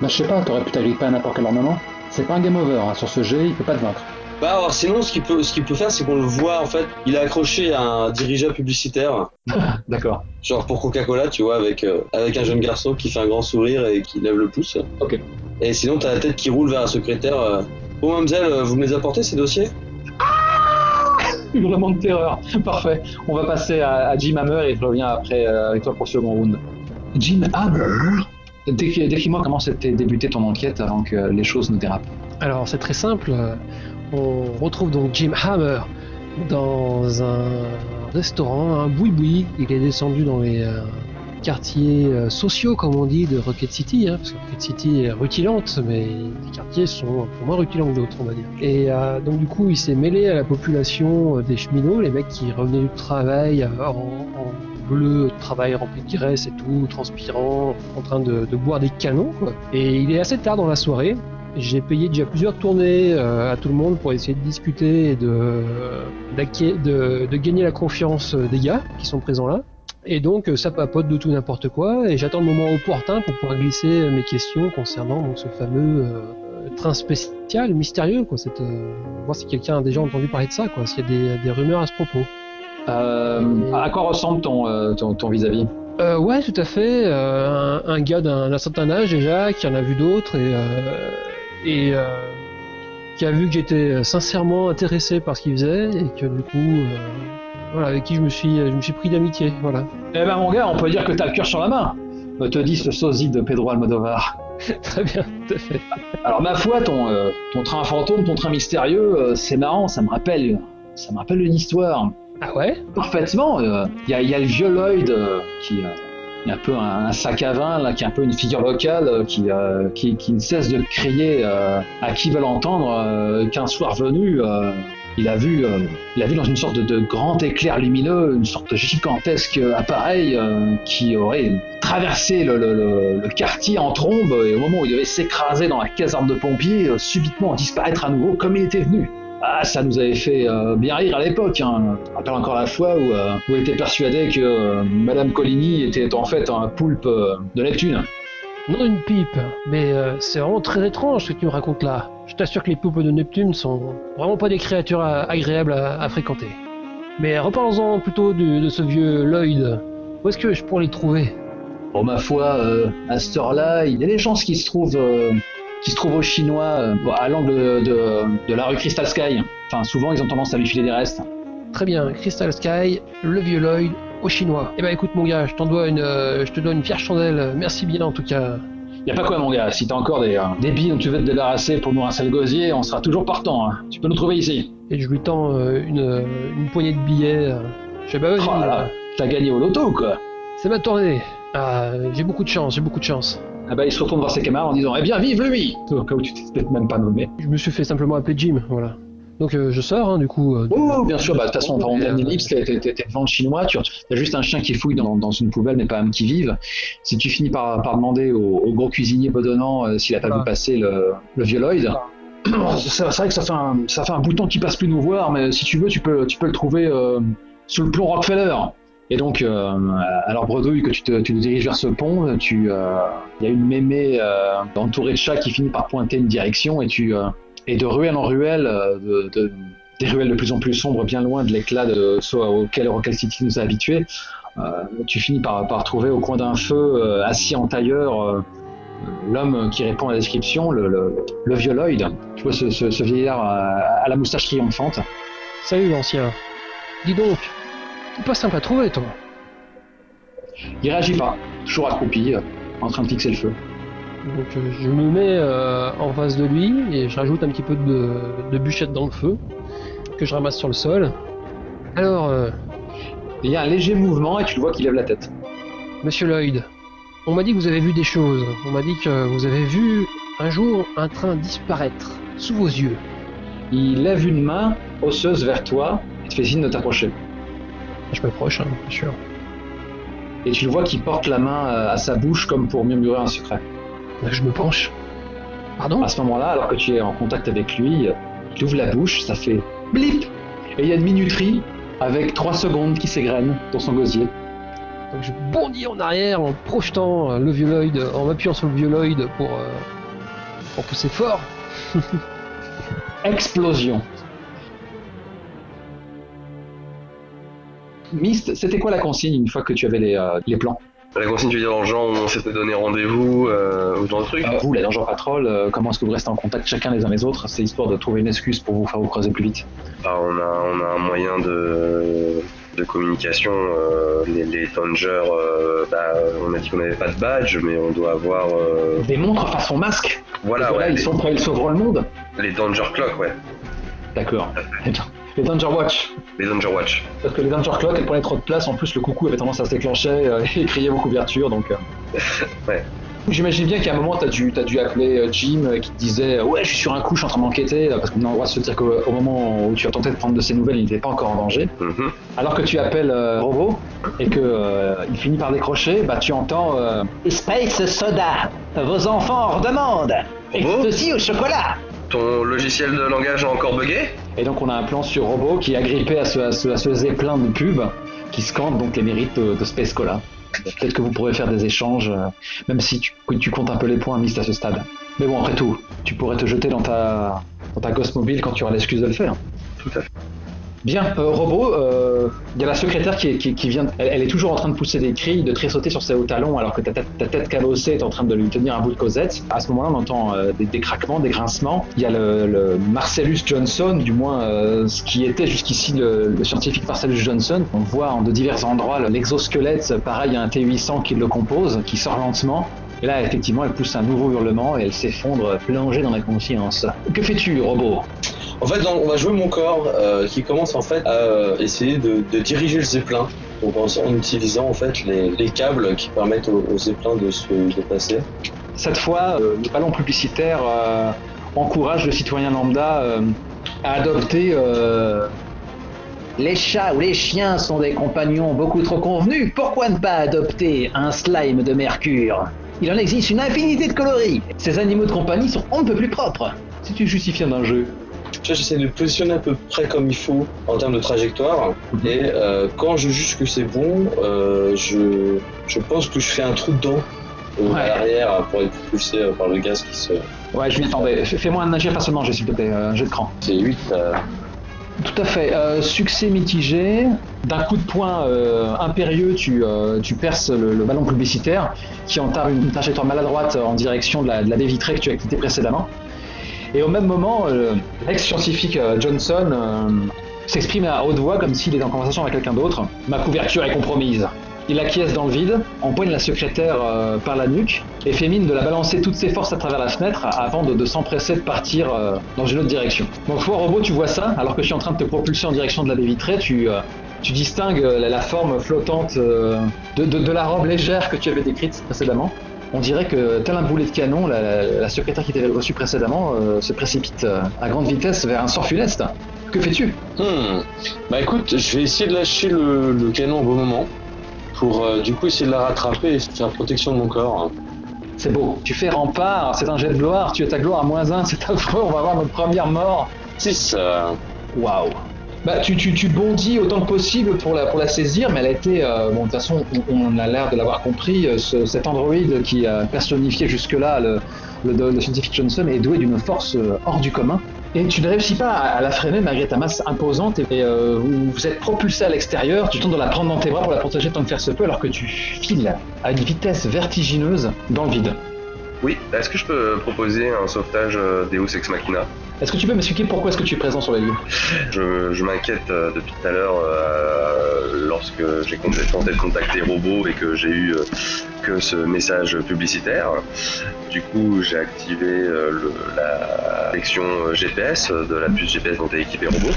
Bah, je sais pas, t'aurais pu t'agripper à n'importe quel moment. C'est pas un game over, hein. sur ce jeu, il peut pas te vaincre. Bah alors sinon ce qu'il peut ce qu'il peut faire c'est qu'on le voit en fait, il est accroché à un dirigeable publicitaire, [laughs] D'accord. genre pour Coca-Cola, tu vois, avec euh, avec un jeune garçon qui fait un grand sourire et qui lève le pouce. Ok. Et sinon t'as la tête qui roule vers un secrétaire. euh, Bon mademoiselle, euh, vous me les apportez ces dossiers? [laughs] Hurlement de terreur. [laughs] Parfait. On va passer à, à Jim Hammer et je reviens après euh, avec toi pour le second round. Jim Hammer? Décris- Décris-moi comment s'était débuté ton enquête avant que les choses ne dérapent. Alors c'est très simple, euh, on retrouve donc Jim Hammer dans un restaurant, un boui-boui, il est descendu dans les euh, quartiers euh, sociaux comme on dit de Rocket City, hein, parce que Rocket City est rutilante, mais les quartiers sont peu moins rutilants que d'autres on va dire. Et euh, donc du coup il s'est mêlé à la population des cheminots, les mecs qui revenaient du travail en, bleu, travail rempli de graisse et tout, transpirant, en train de, de boire des canons quoi. Et il est assez tard dans la soirée, j'ai payé déjà plusieurs tournées euh, à tout le monde pour essayer de discuter et de, de, de gagner la confiance des gars qui sont présents là. Et donc euh, ça papote de tout n'importe quoi et j'attends le moment opportun pour pouvoir glisser mes questions concernant donc, ce fameux euh, train spécial mystérieux quoi. Cette, euh, voir si quelqu'un a déjà entendu parler de ça quoi, s'il y a des, des rumeurs à ce propos. Euh, à quoi ressemble ton, euh, ton, ton vis-à-vis? Euh, ouais, tout à fait. euh, un, un gars d'un d'un certain âge déjà, qui en a vu d'autres et, euh, et euh, qui a vu que j'étais sincèrement intéressé par ce qu'il faisait et que du coup, euh, voilà, avec qui je me suis, je me suis pris d'amitié, voilà. Eh ben mon gars, on peut dire que t'as le cœur sur la main me te dit ce sosie de Pedro Almodovar. [laughs] Très bien, tout à fait. Alors ma foi, ton, euh, ton train fantôme, ton train mystérieux, euh, c'est marrant, ça me rappelle, ça me rappelle une histoire. Ah ouais? Parfaitement. Il y, a, y a le vieux Lloyd euh, qui euh, un peu un, sac à vin, là, qui est un peu une figure locale, euh, qui, euh, qui, qui ne cesse de crier euh, à qui veut l'entendre qu'un soir venu, il a vu, il a vu dans une sorte de, grand éclair lumineux, une sorte de gigantesque appareil qui aurait traversé le, le- quartier en trombe et au moment où il devait s'écraser dans la caserne de pompiers, subitement disparaître à nouveau comme il était venu. Ah, ça nous avait fait euh, bien rire à l'époque. Hein. Je rappelle encore la fois où, euh, où elle était persuadée que euh, Madame Coligny était en fait un poulpe euh, de Neptune. Non une pipe, mais euh, c'est vraiment très étrange ce que tu me racontes là. Je t'assure que les poupes de Neptune sont vraiment pas des créatures agréables à, à fréquenter. Mais reparlons-en plutôt de, de ce vieux Lloyd. Où est-ce que je pourrais le trouver? Bon, ma foi, euh, à cette heure-là, il y a des chances qui se trouvent, euh, qui se trouvent aux Chinois, euh, à l'angle de, de- de la rue Crystal Sky. Enfin, souvent, ils ont tendance à lui filer des restes. Très bien, Crystal Sky, le vieux Lloyd, au chinois. Eh ben écoute mon gars, je t'en dois une, euh, je te dois une fière chandelle. Merci bien en tout cas. Y a pas quoi, mon gars. Si t'as encore des, euh, des billes dont tu veux te débarrasser pour nous rincer le gosier, on sera toujours partant. hein. Tu peux nous trouver ici. Et je lui tends euh, une, une poignée de billets. euh. Je fais bah vas-y, Oh t'as gagné au loto ou quoi c'est ma tournée. Ah, j'ai beaucoup de chance, j'ai beaucoup de chance. Ah bah, il se retourne voir ses camarades en disant Eh bien, vive lui Au cas où tu t'es peut-être même pas nommé. Je me suis fait simplement appeler Jim, voilà. Donc euh, je sors, hein, du coup. euh, Oh, bien sûr, bah, de toute façon, on Et, va euh, ellipse, t'es devant le chinois, tu as juste un chien qui fouille dans, dans une poubelle, mais pas un qui vive. Si tu finis par, par demander au, au gros cuisinier bedonnant euh, s'il a pas Ah. vu passer le, le vieux Lloyd, [coughs] c'est c'est vrai que ça fait, un, ça fait un bout de temps qu'il passe plus nous voir, mais si tu veux, tu peux, tu peux le trouver euh, sous le plomb Rockefeller. Et donc, euh, alors Bredouille, que tu te, diriges vers ce pont, euh, il y a une mémé euh, entourée de chats qui finit par pointer une direction, et euh, de ruelle en ruelle, de, de- des ruelles de plus en plus sombres, bien loin de l'éclat auquel Rockall City nous a habitués, tu finis par, par trouver au coin d'un feu, assis en tailleur, l'homme qui répond à la description, le, le, le Lloyd. Tu vois ce, vieillard à, à la moustache triomphante. Salut l'ancien. Dis donc, pas simple à trouver toi. Il réagit pas, toujours accroupi, euh, en train de fixer le feu. Donc euh, je me mets euh, en face de lui et je rajoute un petit peu de, de bûchette dans le feu. que je ramasse sur le sol. Alors, Il y a un léger mouvement et tu le vois qu'il lève la tête. monsieur Lloyd, on m'a dit que vous avez vu des choses. On m'a dit que vous avez vu un jour un train disparaître sous vos yeux. Il lève une main osseuse vers toi et te fait signe de t'approcher. Je m'approche, hein, bien sûr. Et tu le vois qu'il porte la main euh, à sa bouche comme pour murmurer un secret. Je me penche. Pardon? À ce moment-là, alors que tu es en contact avec lui, euh, il ouvre la bouche, ça fait blip Et il y a une minuterie avec 3 secondes qui s'égrènent dans son gosier. Donc je bondis en arrière en projetant euh, le vieux Lloyd, en m'appuyant sur le Lloyd pour, euh, pour pousser fort. [laughs] Explosion. Mist, c'était quoi la consigne une fois que tu avais les, euh, les plans La consigne, tu veux dire dans le genre où on s'était donné rendez-vous euh, ou dans le truc Euh, Vous, la Danger Patrol, euh, comment est-ce que vous restez en contact chacun les uns les autres C'est histoire de trouver une excuse pour vous faire vous croiser plus vite. Ah, on, a, on a un moyen de, de communication. les, les euh, bah, on a dit qu'on n'avait pas de badge, mais on doit avoir. Des montres façon masque voilà, ouais, ils, sont prêts, ils sauveront le monde les Danger Clock, ouais. D'accord. Les Danger Watch. Les Danger Watch. Parce que les Danger Clock, elles prenaient trop de place. En plus, le coucou avait tendance à se déclencher euh, [laughs] et crier vos couvertures. Donc, euh. [laughs] Ouais. J'imagine bien qu'à un moment, tu as dû, t'as dû appeler euh, Jim qui te disait Ouais, je suis sur un coup, je suis en train d'enquêter. Parce qu'on a le droit de se dire qu'au au moment où tu as tenté de prendre de ses nouvelles, il n'était pas encore en danger. Mhm. Alors que tu appelles euh, Robot et que euh, il finit par décrocher, bah tu entends euh, Space Soda, vos enfants en redemandent. Robot Ceci au chocolat. Ton logiciel de langage a encore bugué? Et donc on a un plan sur Robot qui est agrippé à ce, à ce, à ce de pub qui scande donc les mérites de, de Space Cola. Peut-être que vous pourrez faire des échanges, euh, même si tu, comptes un peu les points Mist à ce stade. Mais bon, après tout, tu pourrais te jeter dans ta, dans ta gosse mobile quand tu auras l'excuse de le faire. Tout à fait. Bien, euh, Robot, euh, il y a la secrétaire qui, vient, elle, elle est toujours en train de pousser des cris, de tressauter sur ses hauts talons alors que ta tête, cabossée est en train de lui tenir un bout de causette. À ce moment-là, on entend euh, des, craquements, des grincements. Il y a le, Marcellus Johnson, du moins euh, ce qui était jusqu'ici le, scientifique Marcellus Johnson. On voit en de divers endroits l'exosquelette, pareil à un T800 qui le compose, qui sort lentement. Et là, effectivement, elle pousse un nouveau hurlement et elle s'effondre, plongée dans la conscience. Que fais-tu, robot? En fait, on va jouer mon corps euh, qui commence en fait à euh, essayer de, de diriger le zeppelin. Donc en, en utilisant en fait les, les câbles qui permettent au, au zeppelin de se déplacer. Cette fois, euh, le ballon publicitaire euh, encourage le citoyen lambda euh, à adopter euh, Les chats ou les chiens sont des compagnons beaucoup trop convenus. Pourquoi ne pas adopter un slime de mercure? Il en existe une infinité de coloris. ces animaux de compagnie sont on ne peut plus propres. Si tu justifies un jeu, j'essaie de positionner à peu près comme il faut en termes de trajectoire. Et euh, quand je juge que c'est bon, euh, je, je pense que je fais un trou dedans euh, Ouais. à l'arrière pour être propulsé euh, par le gaz qui se. ouais, je attendais. Fais- Fais-moi un jet facilement, j'ai s'il te plaît, un jet de cran. C'est 8. euh, Tout à fait. Euh, succès mitigé. D'un coup de poing euh, impérieux, tu, euh, tu perces le, le ballon publicitaire qui entame une, une trajectoire maladroite en direction de la, de la baie vitrée que tu as quittée précédemment. Et au même moment, euh, l'ex-scientifique euh, Johnson euh, s'exprime à haute voix comme s'il était en conversation avec quelqu'un d'autre. Ma couverture est compromise. Il acquiesce dans le vide, empoigne la secrétaire euh, par la nuque et fait mine de la balancer toutes ses forces à travers la fenêtre avant de, s'empresser de partir euh, dans une autre direction. Donc toi, robot, tu vois ça, alors que je suis en train de te propulser en direction de la baie vitrée, tu, euh, tu distingues euh, la, forme flottante euh, de- de la robe légère que tu avais décrite précédemment. On dirait que, tel un boulet de canon, la, secrétaire qui t'avait reçu précédemment euh, se précipite euh, à grande vitesse vers un sort funeste. Que fais-tu? Hmm. Bah écoute, je vais essayer de lâcher le, le canon au bon moment pour euh, du coup essayer de la rattraper et faire protection de mon corps. C'est beau. Tu fais rempart, c'est un jet de gloire, tu es ta gloire à moins un, c'est affreux, on va avoir notre première mort. 6. euh, Waouh bah, tu, tu, tu bondis autant que possible pour la, pour la saisir, mais elle a été. euh, bon, de toute façon, on, a l'air de l'avoir compris. euh, ce- cet androïde qui a personnifié jusque-là le, le, scientifique Johnson est doué d'une force euh, hors du commun. Et tu ne réussis pas à, la freiner malgré ta masse imposante. Et, et, euh, vous, êtes propulsé à l'extérieur. Tu tentes de la prendre dans tes bras pour la protéger tant que faire se peut, alors que tu files à une vitesse vertigineuse dans le vide. Oui, est-ce que je peux proposer un sauvetage euh, Deus Ex Machina? Est-ce que tu peux m'expliquer pourquoi est-ce que tu es présent sur les lieux Je, je m'inquiète euh, depuis tout à l'heure euh, lorsque j'ai tenté de contacter Robot et que j'ai eu euh, que ce message publicitaire. Du coup, j'ai activé le- la section GPS de la puce GPS dont est équipé Robot.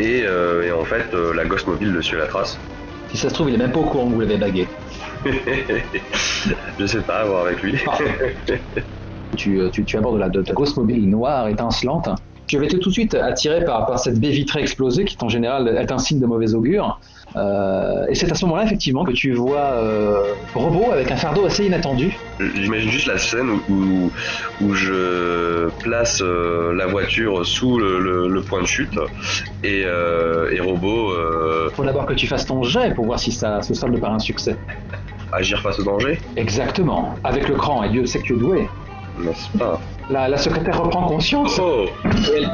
Et, et en fait, la Ghost Mobile le suit à la trace. Si ça se trouve, il est même pas au courant que vous l'avez bagué. [laughs] je sais pas, à voir avec lui. [laughs] Tu, euh, tu, tu abordes la, de ta grosse mobile noire étincelante. Tu avais été tout de suite attiré par, par cette baie vitrée explosée qui, en général, est un signe de mauvais augure. Euh, et c'est à ce moment-là, effectivement, que tu vois euh, Robot avec un fardeau assez inattendu. J'imagine juste la scène où, où, où je place euh, la voiture sous le, le, le, point de chute et, et Robot. Il faut d'abord que tu fasses ton jet pour voir si ça se solde par un succès. Agir face au danger Exactement, avec le cran, et Dieu sait que tu es doué. N'est-ce pas la, la, secrétaire reprend conscience oh et, elle,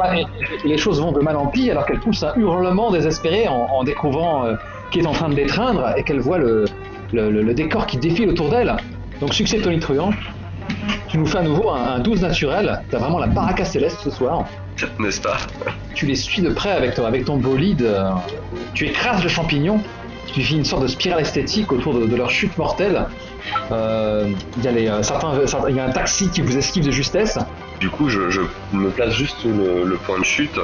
et, les choses vont de mal en pis alors qu'elle pousse un hurlement désespéré en, en découvrant euh, qui est en train de l'étreindre et qu'elle voit le, le, le, le, décor qui défile autour d'elle. Donc succès tonitruant. Tu nous fais à nouveau un, un 12 naturel. T'as vraiment la baraka céleste ce soir. [laughs] N'est-ce pas Tu les suis de près avec ton, avec ton bolide. Euh, tu écrases le champignon. Tu fais une sorte de spirale esthétique autour de, de leur chute mortelle. Il euh, y, a les, euh, certains, certains, y a un taxi qui vous esquive de justesse. Du coup, je, je me place juste sous le, le, point de chute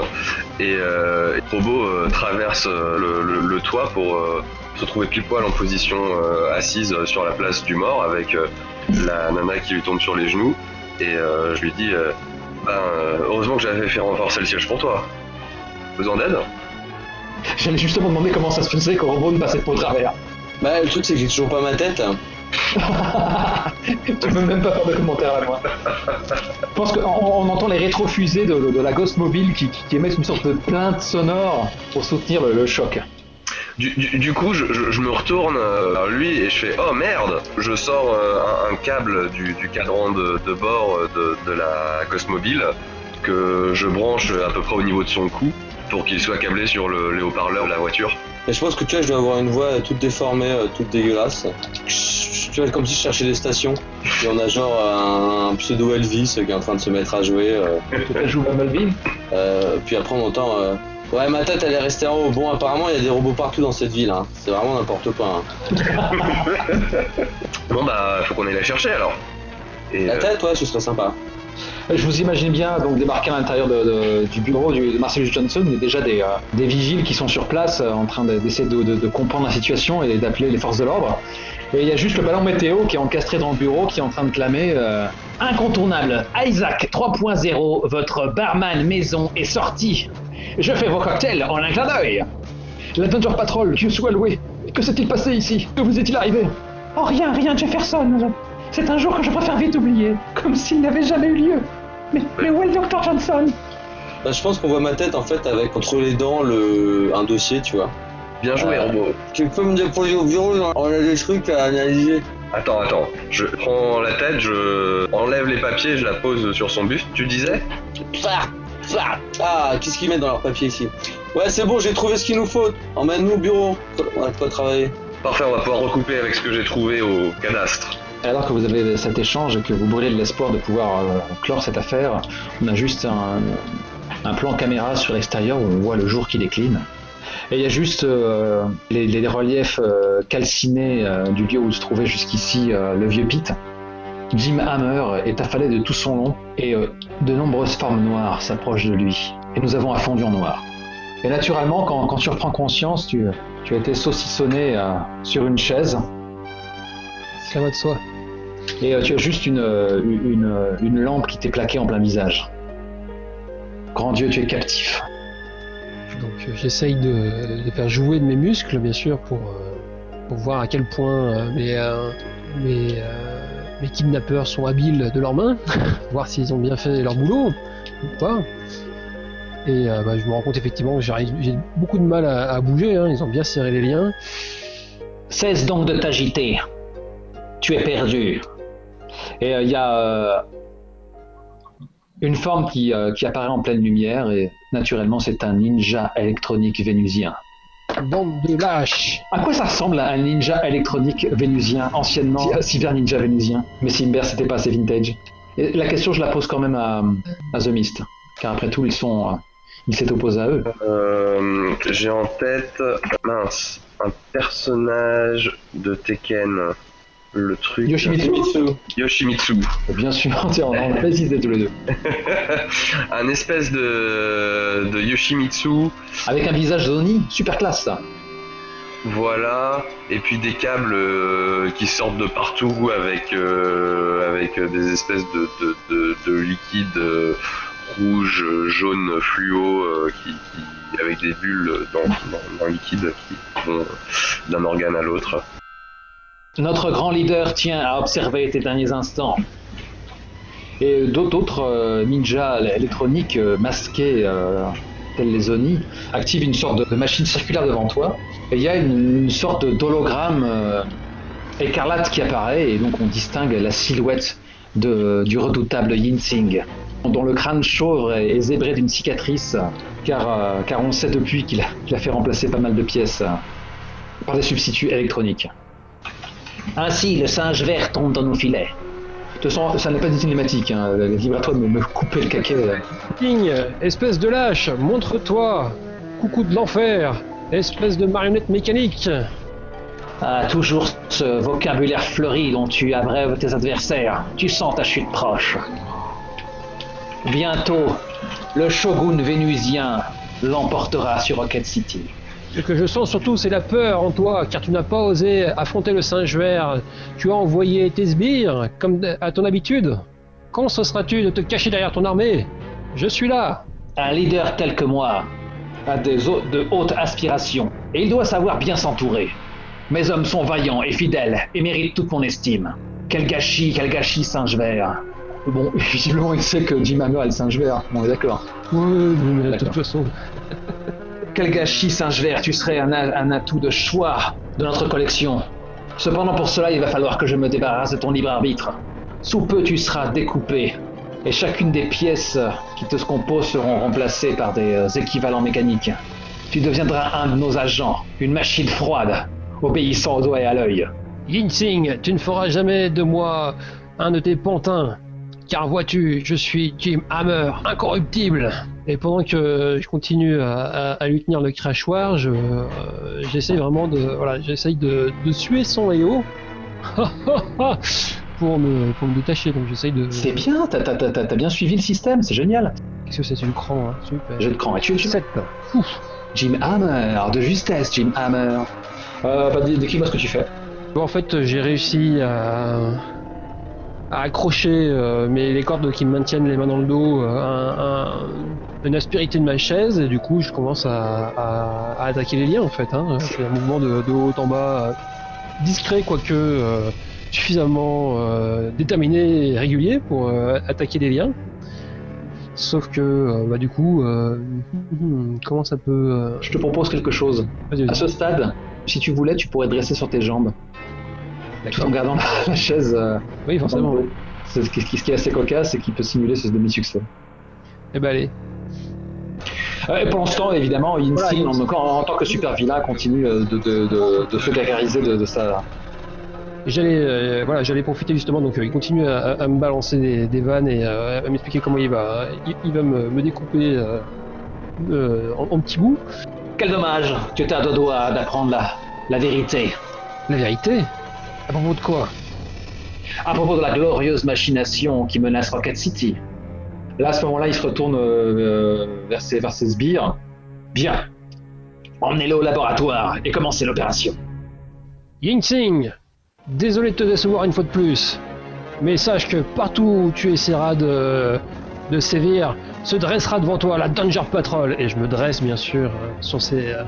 et, euh, et Robo euh, traverse le, le, le, toit pour euh, se trouver pile poil en position euh, assise sur la place du mort avec la nana qui lui tombe sur les genoux et je lui dis ben, heureusement que j'avais fait renforcer le siège pour toi. Besoin d'aide? J'allais justement demander comment ça se faisait que Robo ne passait pas au travers. Bah, le truc, c'est que j'ai toujours pas ma tête. Tu peux même pas faire de commentaires à moi. Je pense qu'on on entend les rétrofusées de, la Ghost Mobile qui, émettent une sorte de plainte sonore pour soutenir le, choc. Du, coup, je, me retourne vers lui et je fais Oh merde Je sors un, un câble du, cadran de, bord de, de, la Ghost Mobile que je branche à peu près au niveau de son cou pour qu'il soit câblé sur le, les haut-parleurs de la voiture. Et je pense que tu vois, je dois avoir une voix toute déformée, toute dégueulasse. Tu vois, comme si je cherchais des stations. Et on a genre un, un, pseudo Elvis qui est en train de se mettre à jouer. Euh, [laughs] tu joues à Melville euh, Puis après, on entend. Euh, ouais, ma tête, elle est restée en haut. Bon, apparemment, il y a des robots partout dans cette ville. Hein. C'est vraiment n'importe quoi. Hein. [laughs] bon, bah, faut qu'on aille la chercher alors. Et la tête, ouais, ce serait sympa. Je vous imagine bien donc débarquer à l'intérieur du bureau de Marcellus Johnson. Il y a déjà des, euh, des vigiles qui sont sur place euh, en train d'essayer de, de, comprendre la situation et d'appeler les forces de l'ordre. Et il y a juste le ballon météo qui est encastré dans le bureau qui est en train de clamer euh, Incontournable, Isaac 3.0, votre barman maison est sorti. Je fais vos cocktails en un clin d'œil. L'Adventure Patrol, Dieu soit loué. Que s'est-il passé ici? Que vous est-il arrivé? Oh rien, rien Jefferson. C'est un jour que je préfère vite oublier, comme s'il n'avait jamais eu lieu. Mais, mais où est le docteur Johnson? Bah, Je pense qu'on voit ma tête en fait avec entre les dents le... un dossier, tu vois. Bien joué, euh, Robo. Tu peux me déposer au bureau, on a des trucs à analyser. Attends, attends. Je prends la tête, je enlève les papiers, je la pose sur son buste, tu disais? Ah, ah, ah qu'est-ce qu'ils mettent dans leurs papiers ici? Ouais, c'est bon, j'ai trouvé ce qu'il nous faut. Emmène-nous au bureau. On a pas travailler. Parfait, on va pouvoir recouper avec ce que j'ai trouvé au cadastre. Alors que vous avez cet échange et que vous brûlez de l'espoir de pouvoir euh, clore cette affaire, on a juste un, plan caméra sur l'extérieur où on voit le jour qui décline. Et il y a juste euh, les, reliefs euh, calcinés du lieu où se trouvait jusqu'ici le vieux Pete. Jim Hammer est affalé de tout son long et de nombreuses formes noires s'approchent de lui. Et nous avons un en noir. Et naturellement, quand, tu reprends conscience, tu, as été saucissonné sur une chaise. Ça va de soi. Et tu as juste une, une, une lampe qui t'est plaquée en plein visage. Grand Dieu, tu es captif. Donc euh, j'essaye de, de, faire jouer de mes muscles, bien sûr, pour, euh, pour voir à quel point euh, mes, mes, mes, kidnappeurs sont habiles de leurs mains, [laughs] voir s'ils ont bien fait leur boulot ou pas. Et bah, je me rends compte effectivement que j'ai beaucoup de mal à, à bouger, hein, ils ont bien serré les liens. Cesse donc de t'agiter. Tu es perdu. Et il y a une forme qui, euh, qui, apparaît en pleine lumière et naturellement c'est un ninja électronique vénusien. Bande de lâches À quoi ça ressemble un ninja électronique vénusien, anciennement cyber ninja vénusien? Mais Simber c'était pas assez vintage. Et la question je la pose quand même à, à The Mist, car après tout ils sont... Il s'est opposé à eux. Euh, J'ai en tête, mince, un personnage de Tekken le truc. Yoshimitsu. Yoshimitsu. Bien sûr, on a pas hésité tous les deux. [laughs] un espèce de, de Yoshimitsu. Avec un visage d'Oni, super classe ça. Voilà, et puis des câbles euh, qui sortent de partout avec, euh, avec des espèces de, de, de, de liquides euh, rouge, jaune, fluo, euh, qui, qui- avec des bulles dans, dans, dans le liquide qui vont d'un organe à l'autre. Notre grand leader tient à observer tes derniers instants. Et d'autres euh, ninjas électroniques euh, masqués, euh, tels les Oni, activent une sorte de, machine circulaire devant toi. Et il y a une, sorte d'hologramme écarlate qui apparaît, et donc on distingue la silhouette du redoutable Yinsing, dont le crâne chauve est, zébré d'une cicatrice, car, on sait depuis qu'il a, fait remplacer pas mal de pièces par des substituts électroniques. Ainsi, le singe vert tombe dans nos filets. De toute façon, ça n'est pas une cinématique. Hein. Libre à toi de me, me couper le caquet. King, espèce de lâche, montre-toi Coucou de l'enfer Espèce de marionnette mécanique Ah, toujours ce vocabulaire fleuri dont tu abrèves tes adversaires. Tu sens ta chute proche. Bientôt, le shogun vénusien l'emportera sur Rocket City. Ce que je sens surtout, c'est la peur en toi, car tu n'as pas osé affronter le singe vert. Tu as envoyé tes sbires, comme à ton habitude. Quand ce seras-tu de te cacher derrière ton armée? Je suis là Un leader tel que moi a des de hautes aspirations et il doit savoir bien s'entourer. Mes hommes sont vaillants et fidèles et méritent toute mon estime. Quel gâchis, quel gâchis, singe vert. Bon, [laughs] visiblement, il sait que Jim Hammer est le singe vert. On est d'accord. Ouais, mais de toute façon... [laughs] Quel gâchis, singe vert, tu serais un, atout de choix de notre collection. Cependant, pour cela, il va falloir que je me débarrasse de ton libre arbitre. Sous peu, tu seras découpé, et chacune des pièces qui te composent seront remplacées par des euh, équivalents mécaniques. Tu deviendras un de nos agents, une machine froide, obéissant au doigt et à l'œil. Yinsing, tu ne feras jamais de moi un de tes pantins. Car vois-tu, je suis Jim Hammer, incorruptible. Et pendant que je continue à, à- à lui tenir le crachoir, je, euh, j'essaye vraiment de, voilà, j'essaye de, de suer son héros [laughs] pour me, pour me détacher. Donc j'essaye de. C'est bien, t'as, t'as- t'as- t'as bien suivi le système, c'est génial. Qu'est-ce que c'est, c'est du cran, hein, super. Jeu de cran. Et tu, tu- 7. Jim Hammer, de justesse, Jim Hammer. Euh, bah, dé- décris-moi ce que tu fais. Bon, en fait, j'ai réussi à, à accrocher euh, mes, les cordes qui me maintiennent les mains dans le dos euh, un- un- une aspérité de ma chaise et du coup je commence à, à- à attaquer les liens en fait. Hein. C'est un mouvement de, de haut en bas euh, discret quoique euh, suffisamment euh, déterminé et régulier pour attaquer les liens. Sauf que bah, du coup, [laughs] comment ça peut... Je te propose quelque chose. À ce stade, si tu voulais, tu pourrais dresser sur tes jambes, tout en gardant la, chaise euh, Oui, forcément. C'est- Ce qui, ce qui est assez cocasse, c'est qu'il peut simuler ce demi-succès. Eh ben allez. Euh, Et pour l'instant, évidemment, Yinsing, Voilà, en, en- en tant que super vilain, continue euh, de, de, de, de se gargariser de, de sa... J'allais euh, voilà, j'allais profiter justement, donc euh, il continue à, à- à me balancer des, des vannes et euh, à m'expliquer comment il va. Il, il va me, me découper euh, euh, en, en petits bouts. Quel dommage, tu étais à deux doigts d'apprendre la, la vérité. La vérité? À propos de quoi? À propos de la glorieuse machination qui menace Rocket City. Là, à ce moment-là, il se retourne euh, vers, ses, vers ses sbires. Bien. Emmenez-le au laboratoire et commencez l'opération. Yingsing Désolé de te décevoir une fois de plus, mais sache que partout où tu essaieras de, de sévir, se dressera devant toi la Danger Patrol. Et je me dresse bien sûr euh, sur ces, euh,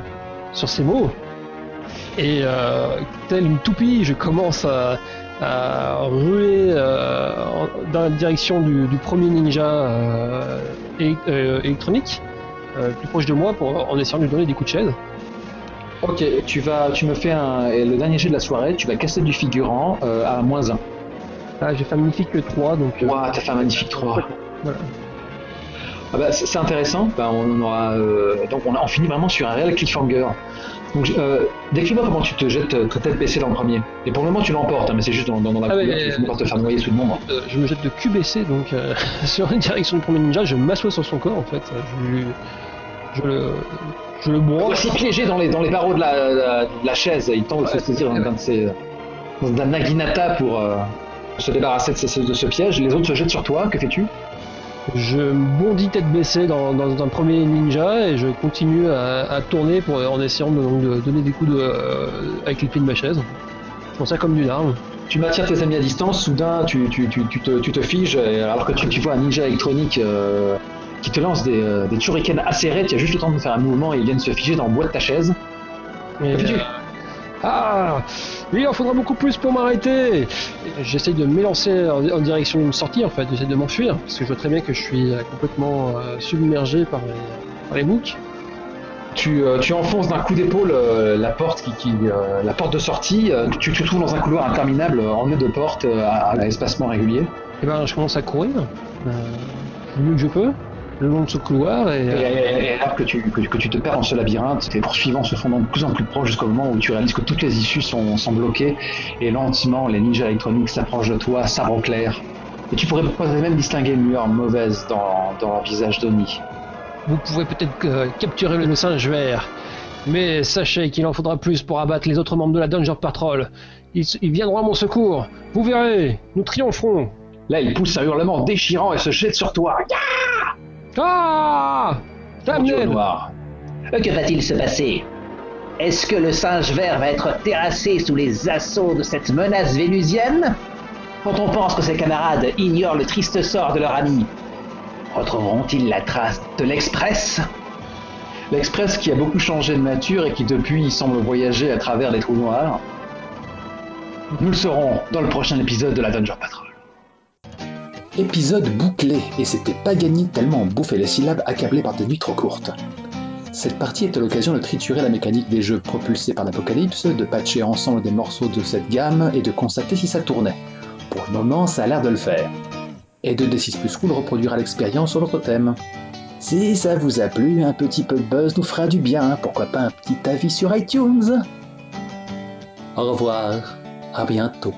sur ces mots. Et euh, telle une toupie, je commence à, à ruer euh, dans la direction du, du premier ninja euh, euh, électronique, plus proche de moi, pour, en essayant de lui donner des coups de chaise. Ok, tu vas, tu me fais un, le dernier jet de la soirée, tu vas casser du figurant à moins 1. Là, j'ai fait un magnifique 3, donc... Ouah, t'as fait un magnifique 3. Voilà. Ah bah, c'est intéressant, Bah, on en aura, euh, donc on, a- on finit vraiment sur un réel cliffhanger. Donc, euh, décris-moi comment tu te jettes euh, tête baissée dans le premier. Et pour le moment, tu l'emportes, hein, mais c'est juste dans, dans, dans la Ah, couleur, tu finis par te faire noyer sous le monde. Euh, je me jette de baissé donc euh, [laughs] sur la direction du premier ninja, je m'assois sur son corps en fait. Je, je le, je le broie. Voici piégé dans les, dans les barreaux de la, la, de la chaise, il tente de se saisir d'un d'un de ses. dans un naginata pour euh, se débarrasser de ce, de ce piège. Les autres se jettent sur toi. Que fais-tu? Je bondis tête baissée dans, dans un premier ninja et je continue à, à tourner pour, en essayant de, donc, de donner des coups de, euh, avec les pieds de ma chaise. Je prends ça comme d'une arme. Tu maintiens tes amis à distance, soudain tu, tu, tu, tu te, te figes, alors que tu, vois un ninja électronique euh, qui te lance des, euh, des shurikens acérés, tu as juste le temps de faire un mouvement et ils viennent se figer dans le bois de ta chaise. Et, ah Il en faudra beaucoup plus pour m'arrêter J'essaye de m'élancer en, en direction d'une sortie en fait, j'essaie de m'enfuir, parce que je vois très bien que je suis euh, complètement euh, submergé par les, par les boucs. Tu, euh, tu enfonces d'un coup d'épaule euh, la porte qui, qui, euh, la porte de sortie, tu te trouves dans un couloir interminable orné de portes euh, à, à espacement régulier. Et ben je commence à courir, euh, du mieux que je peux, le long de ce couloir, et, Et, euh, et- et alors que tu, que, que tu te perds dans ce labyrinthe, tes poursuivants se font de plus en plus proches jusqu'au moment où tu réalises que toutes les issues sont, sont bloquées et lentement les ninjas électroniques s'approchent de toi, sabre clair. Et tu pourrais peut-être même distinguer une lueur mauvaise dans, dans leur visage d'Oni. vous pouvez peut-être euh, capturer le singe vert. Mais sachez qu'il en faudra plus pour abattre les autres membres de la Dungeon Patrol. Ils, ils viendront à mon secours. Vous verrez, nous triompherons. Là, il pousse un hurlement déchirant et se jette sur toi. Ah Dieu noir. Que va-t-il se passer? Est-ce que le singe vert va être terrassé sous les assauts de cette menace vénusienne? Quand on pense que ses camarades ignorent le triste sort de leur ami, retrouveront-ils la trace de l'Express? L'Express qui a beaucoup changé de nature et qui depuis semble voyager à travers les trous noirs. Nous le saurons dans le prochain épisode de la Dungeon Patrol. Épisode bouclé, et c'était pas gagné tellement on bouffait les syllabes accablé par des nuits trop courtes. Cette partie était l'occasion de triturer la mécanique des jeux propulsés par l'Apocalypse, de patcher ensemble des morceaux de cette gamme et de constater si ça tournait. Pour le moment, ça a l'air de le faire. Et de D6 Plus Cool reproduira l'expérience sur notre thème. Si ça vous a plu, un petit peu de buzz nous fera du bien, pourquoi pas un petit avis sur iTunes? Au revoir, à bientôt.